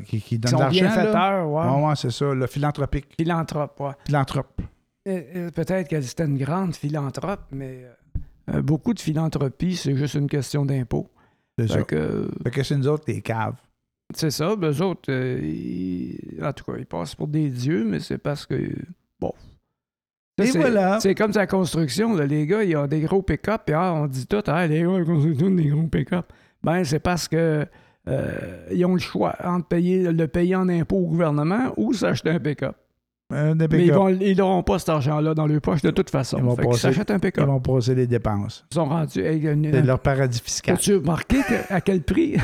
Speaker 1: qui, qui donne
Speaker 2: sont
Speaker 1: de l'argent.
Speaker 2: bienfaiteurs, ouais.
Speaker 1: Ouais, ouais, c'est ça, le philanthropique.
Speaker 2: Philanthrope, ouais.
Speaker 1: Philanthrope.
Speaker 2: Peut-être qu'elle c'était une grande philanthrope, mais beaucoup de philanthropie, c'est juste une question d'impôt.
Speaker 1: C'est ça.
Speaker 2: Que,
Speaker 1: Fait que c'est nous autres, les caves.
Speaker 2: c'est ça, ben, eux autres, ils- en tout cas, ils passent pour des dieux, mais c'est parce que. Bon.
Speaker 1: Et
Speaker 2: c'est-
Speaker 1: voilà.
Speaker 2: C'est comme sa construction, là, les gars, ils ont des gros pick-up, puis ah, on dit tout, ah, les gars, ils construisent tous des gros pick-up. Ben, c'est parce que. euh, ils ont le choix entre payer, le payer en impôts au gouvernement ou s'acheter un pick-up.
Speaker 1: Euh,
Speaker 2: Mais ils ils n'auront pas cet argent-là dans leur poche de toute façon.
Speaker 1: Ils vont passer-
Speaker 2: s'achètent un
Speaker 1: Ils
Speaker 2: pick-up.
Speaker 1: vont passer les dépenses.
Speaker 2: Ils sont rendus.
Speaker 1: C'est leur paradis fiscal.
Speaker 2: As-tu remarqué que- à quel prix?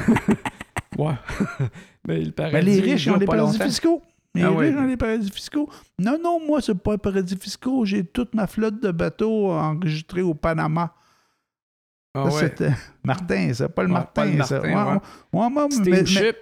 Speaker 2: [LAUGHS] ouais. [LAUGHS] Mais le paradis,
Speaker 1: Ben, les riches ont des paradis
Speaker 2: longtemps.
Speaker 1: fiscaux. Les
Speaker 2: Ah ouais.
Speaker 1: ont des paradis fiscaux. Non, non, moi, c'est pas un paradis fiscaux. J'ai toute ma flotte de bateaux enregistrée au Panama.
Speaker 2: Ah
Speaker 1: Ça,
Speaker 2: ouais.
Speaker 1: c'était [LAUGHS] Martin, c'est pas le
Speaker 2: Ouais,
Speaker 1: Martin. ça.
Speaker 2: Martin,
Speaker 1: Ouais,
Speaker 2: ouais.
Speaker 1: ouais, ouais, mais- mais,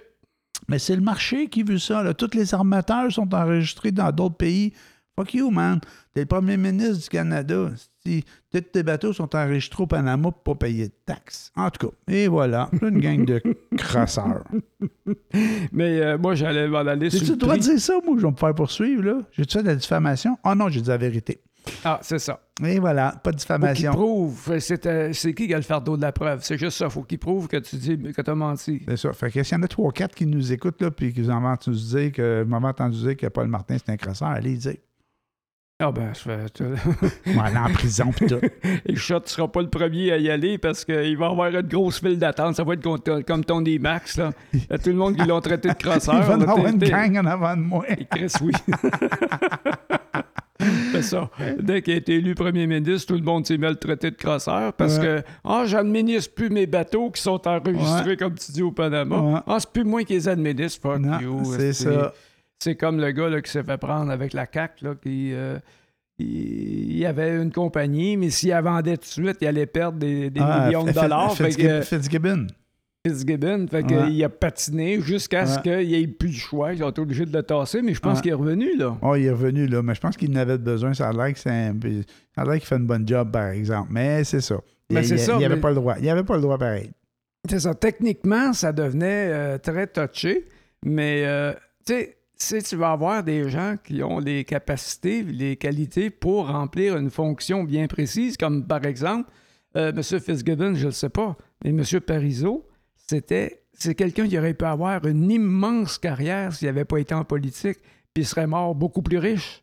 Speaker 1: mais c'est le marché qui veut ça. Là. Tous les armateurs sont enregistrés dans d'autres pays. Fuck you, man. T'es le premier ministre du Canada. Si tous tes bateaux sont enregistrés au Panama pour pas payer de taxes. En tout cas, et voilà. Une gang de crasseurs. [LAUGHS]
Speaker 2: Mais euh, moi, j'allais m'en aller sur
Speaker 1: de
Speaker 2: prix.
Speaker 1: dire ça, moi, je vais me faire poursuivre, là? J'ai-tu fait de la diffamation? Ah non, j'ai dit la vérité.
Speaker 2: Ah, c'est ça.
Speaker 1: Et voilà, pas de
Speaker 2: Faut qu'il
Speaker 1: diffamation.
Speaker 2: prouve. C'est, euh, c'est qui qui a le fardeau de la preuve? C'est juste ça. Faut qu'il prouve que tu dis que t'as menti.
Speaker 1: C'est ça. Fait que s'il y en a trois ou quatre qui nous écoutent, là, puis qui ont entendu dire que, m'ont entendu dire que Paul Martin, c'est un crasseur, allez dire.
Speaker 2: Ah ben, je fais... tu-
Speaker 1: On va aller en prison, pis tout. [LAUGHS]
Speaker 2: Et Shot ne sera pas le premier à y aller parce qu'il va y avoir une grosse file d'attente. Ça va être comme, comme Tony Max. Là. Il y a tout le monde qui l'ont traité de [LAUGHS]
Speaker 1: Il
Speaker 2: crosseur.
Speaker 1: va en
Speaker 2: là.
Speaker 1: avoir une gang en avant de moi.
Speaker 2: Et Chris, oui. [LAUGHS] C'est ça. Dès qu'il a été élu premier ministre, tout le monde s'est mis à le traiter de crosseur parce
Speaker 1: Ouais.
Speaker 2: que ah, j'administre plus mes bateaux qui sont enregistrés, comme tu dis, au Panama.
Speaker 1: Ouais.
Speaker 2: Ah, c'est plus moi qui les administre. Fuck you.
Speaker 1: c'est ça.
Speaker 2: C'est comme le gars là, qui s'est fait prendre avec la CAQ, là, qui. euh, il avait une compagnie, mais s'il la vendait tout de suite, il allait perdre des, des
Speaker 1: Ah,
Speaker 2: millions de dollars. Fait
Speaker 1: Fitzgibbon. Fitzgibbon.
Speaker 2: Fitzgibbon, fait
Speaker 1: Ouais.
Speaker 2: il a patiné jusqu'à ce qu'il n'y ait plus de choix. Ils ont été obligés de le tasser, mais je pense
Speaker 1: Ouais.
Speaker 2: qu'il est revenu, là.
Speaker 1: Oh, il est revenu, là, mais je pense qu'il en avait besoin. Ça a l'air c'est un- qu'il fait une bonne job, par exemple. Mais c'est ça. Il
Speaker 2: Ben, c'est
Speaker 1: il-
Speaker 2: ça,
Speaker 1: il avait
Speaker 2: mais-
Speaker 1: pas le droit. Il avait pas le droit pareil.
Speaker 2: C'est ça. Techniquement, ça devenait euh, très touché, mais euh, tu sais, si tu vas avoir des gens qui ont les capacités, les qualités pour remplir une fonction bien précise, comme par exemple euh, M. Fitzgibbon, je ne le sais pas, mais M. Parizeau, c'était c'est quelqu'un qui aurait pu avoir une immense carrière s'il n'avait pas été en politique, puis il serait mort beaucoup plus riche.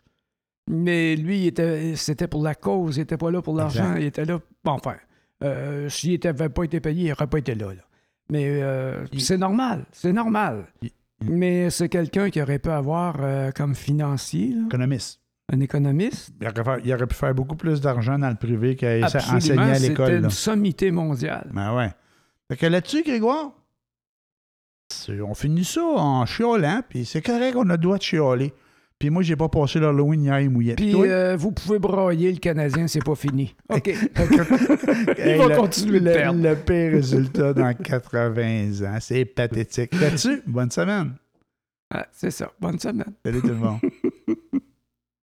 Speaker 2: Mais lui, il était, c'était pour la cause, il n'était pas là pour l'argent, il était là. Bon, enfin, euh, s'il n'avait pas été payé, il n'aurait pas été là. là. Mais euh,
Speaker 1: Il-
Speaker 2: c'est normal, c'est normal.
Speaker 1: Il-
Speaker 2: Mais c'est quelqu'un qui aurait pu avoir euh, comme financier, là,
Speaker 1: Économiste.
Speaker 2: un économiste.
Speaker 1: Il aurait, fait- il aurait pu faire beaucoup plus d'argent dans le privé qu'à enseigner à
Speaker 2: c'était
Speaker 1: l'école. là.
Speaker 2: une sommité mondiale.
Speaker 1: Ben ouais. Fait que là-dessus, Grégoire, on finit ça en chiolant, puis c'est correct qu'on a le droit de chialer. Puis moi, j'ai pas passé l'Halloween hier, il mouillait.
Speaker 2: Puis euh, vous pouvez broyer le Canadien, c'est pas fini. [LAUGHS] OK.
Speaker 1: Hey,
Speaker 2: va
Speaker 1: le-
Speaker 2: continuer
Speaker 1: le,
Speaker 2: perdre.
Speaker 1: Le pire résultat dans 80 ans. C'est pathétique. Là-dessus, bonne semaine.
Speaker 2: Ah, c'est ça. Bonne semaine.
Speaker 1: Salut tout le monde. [LAUGHS]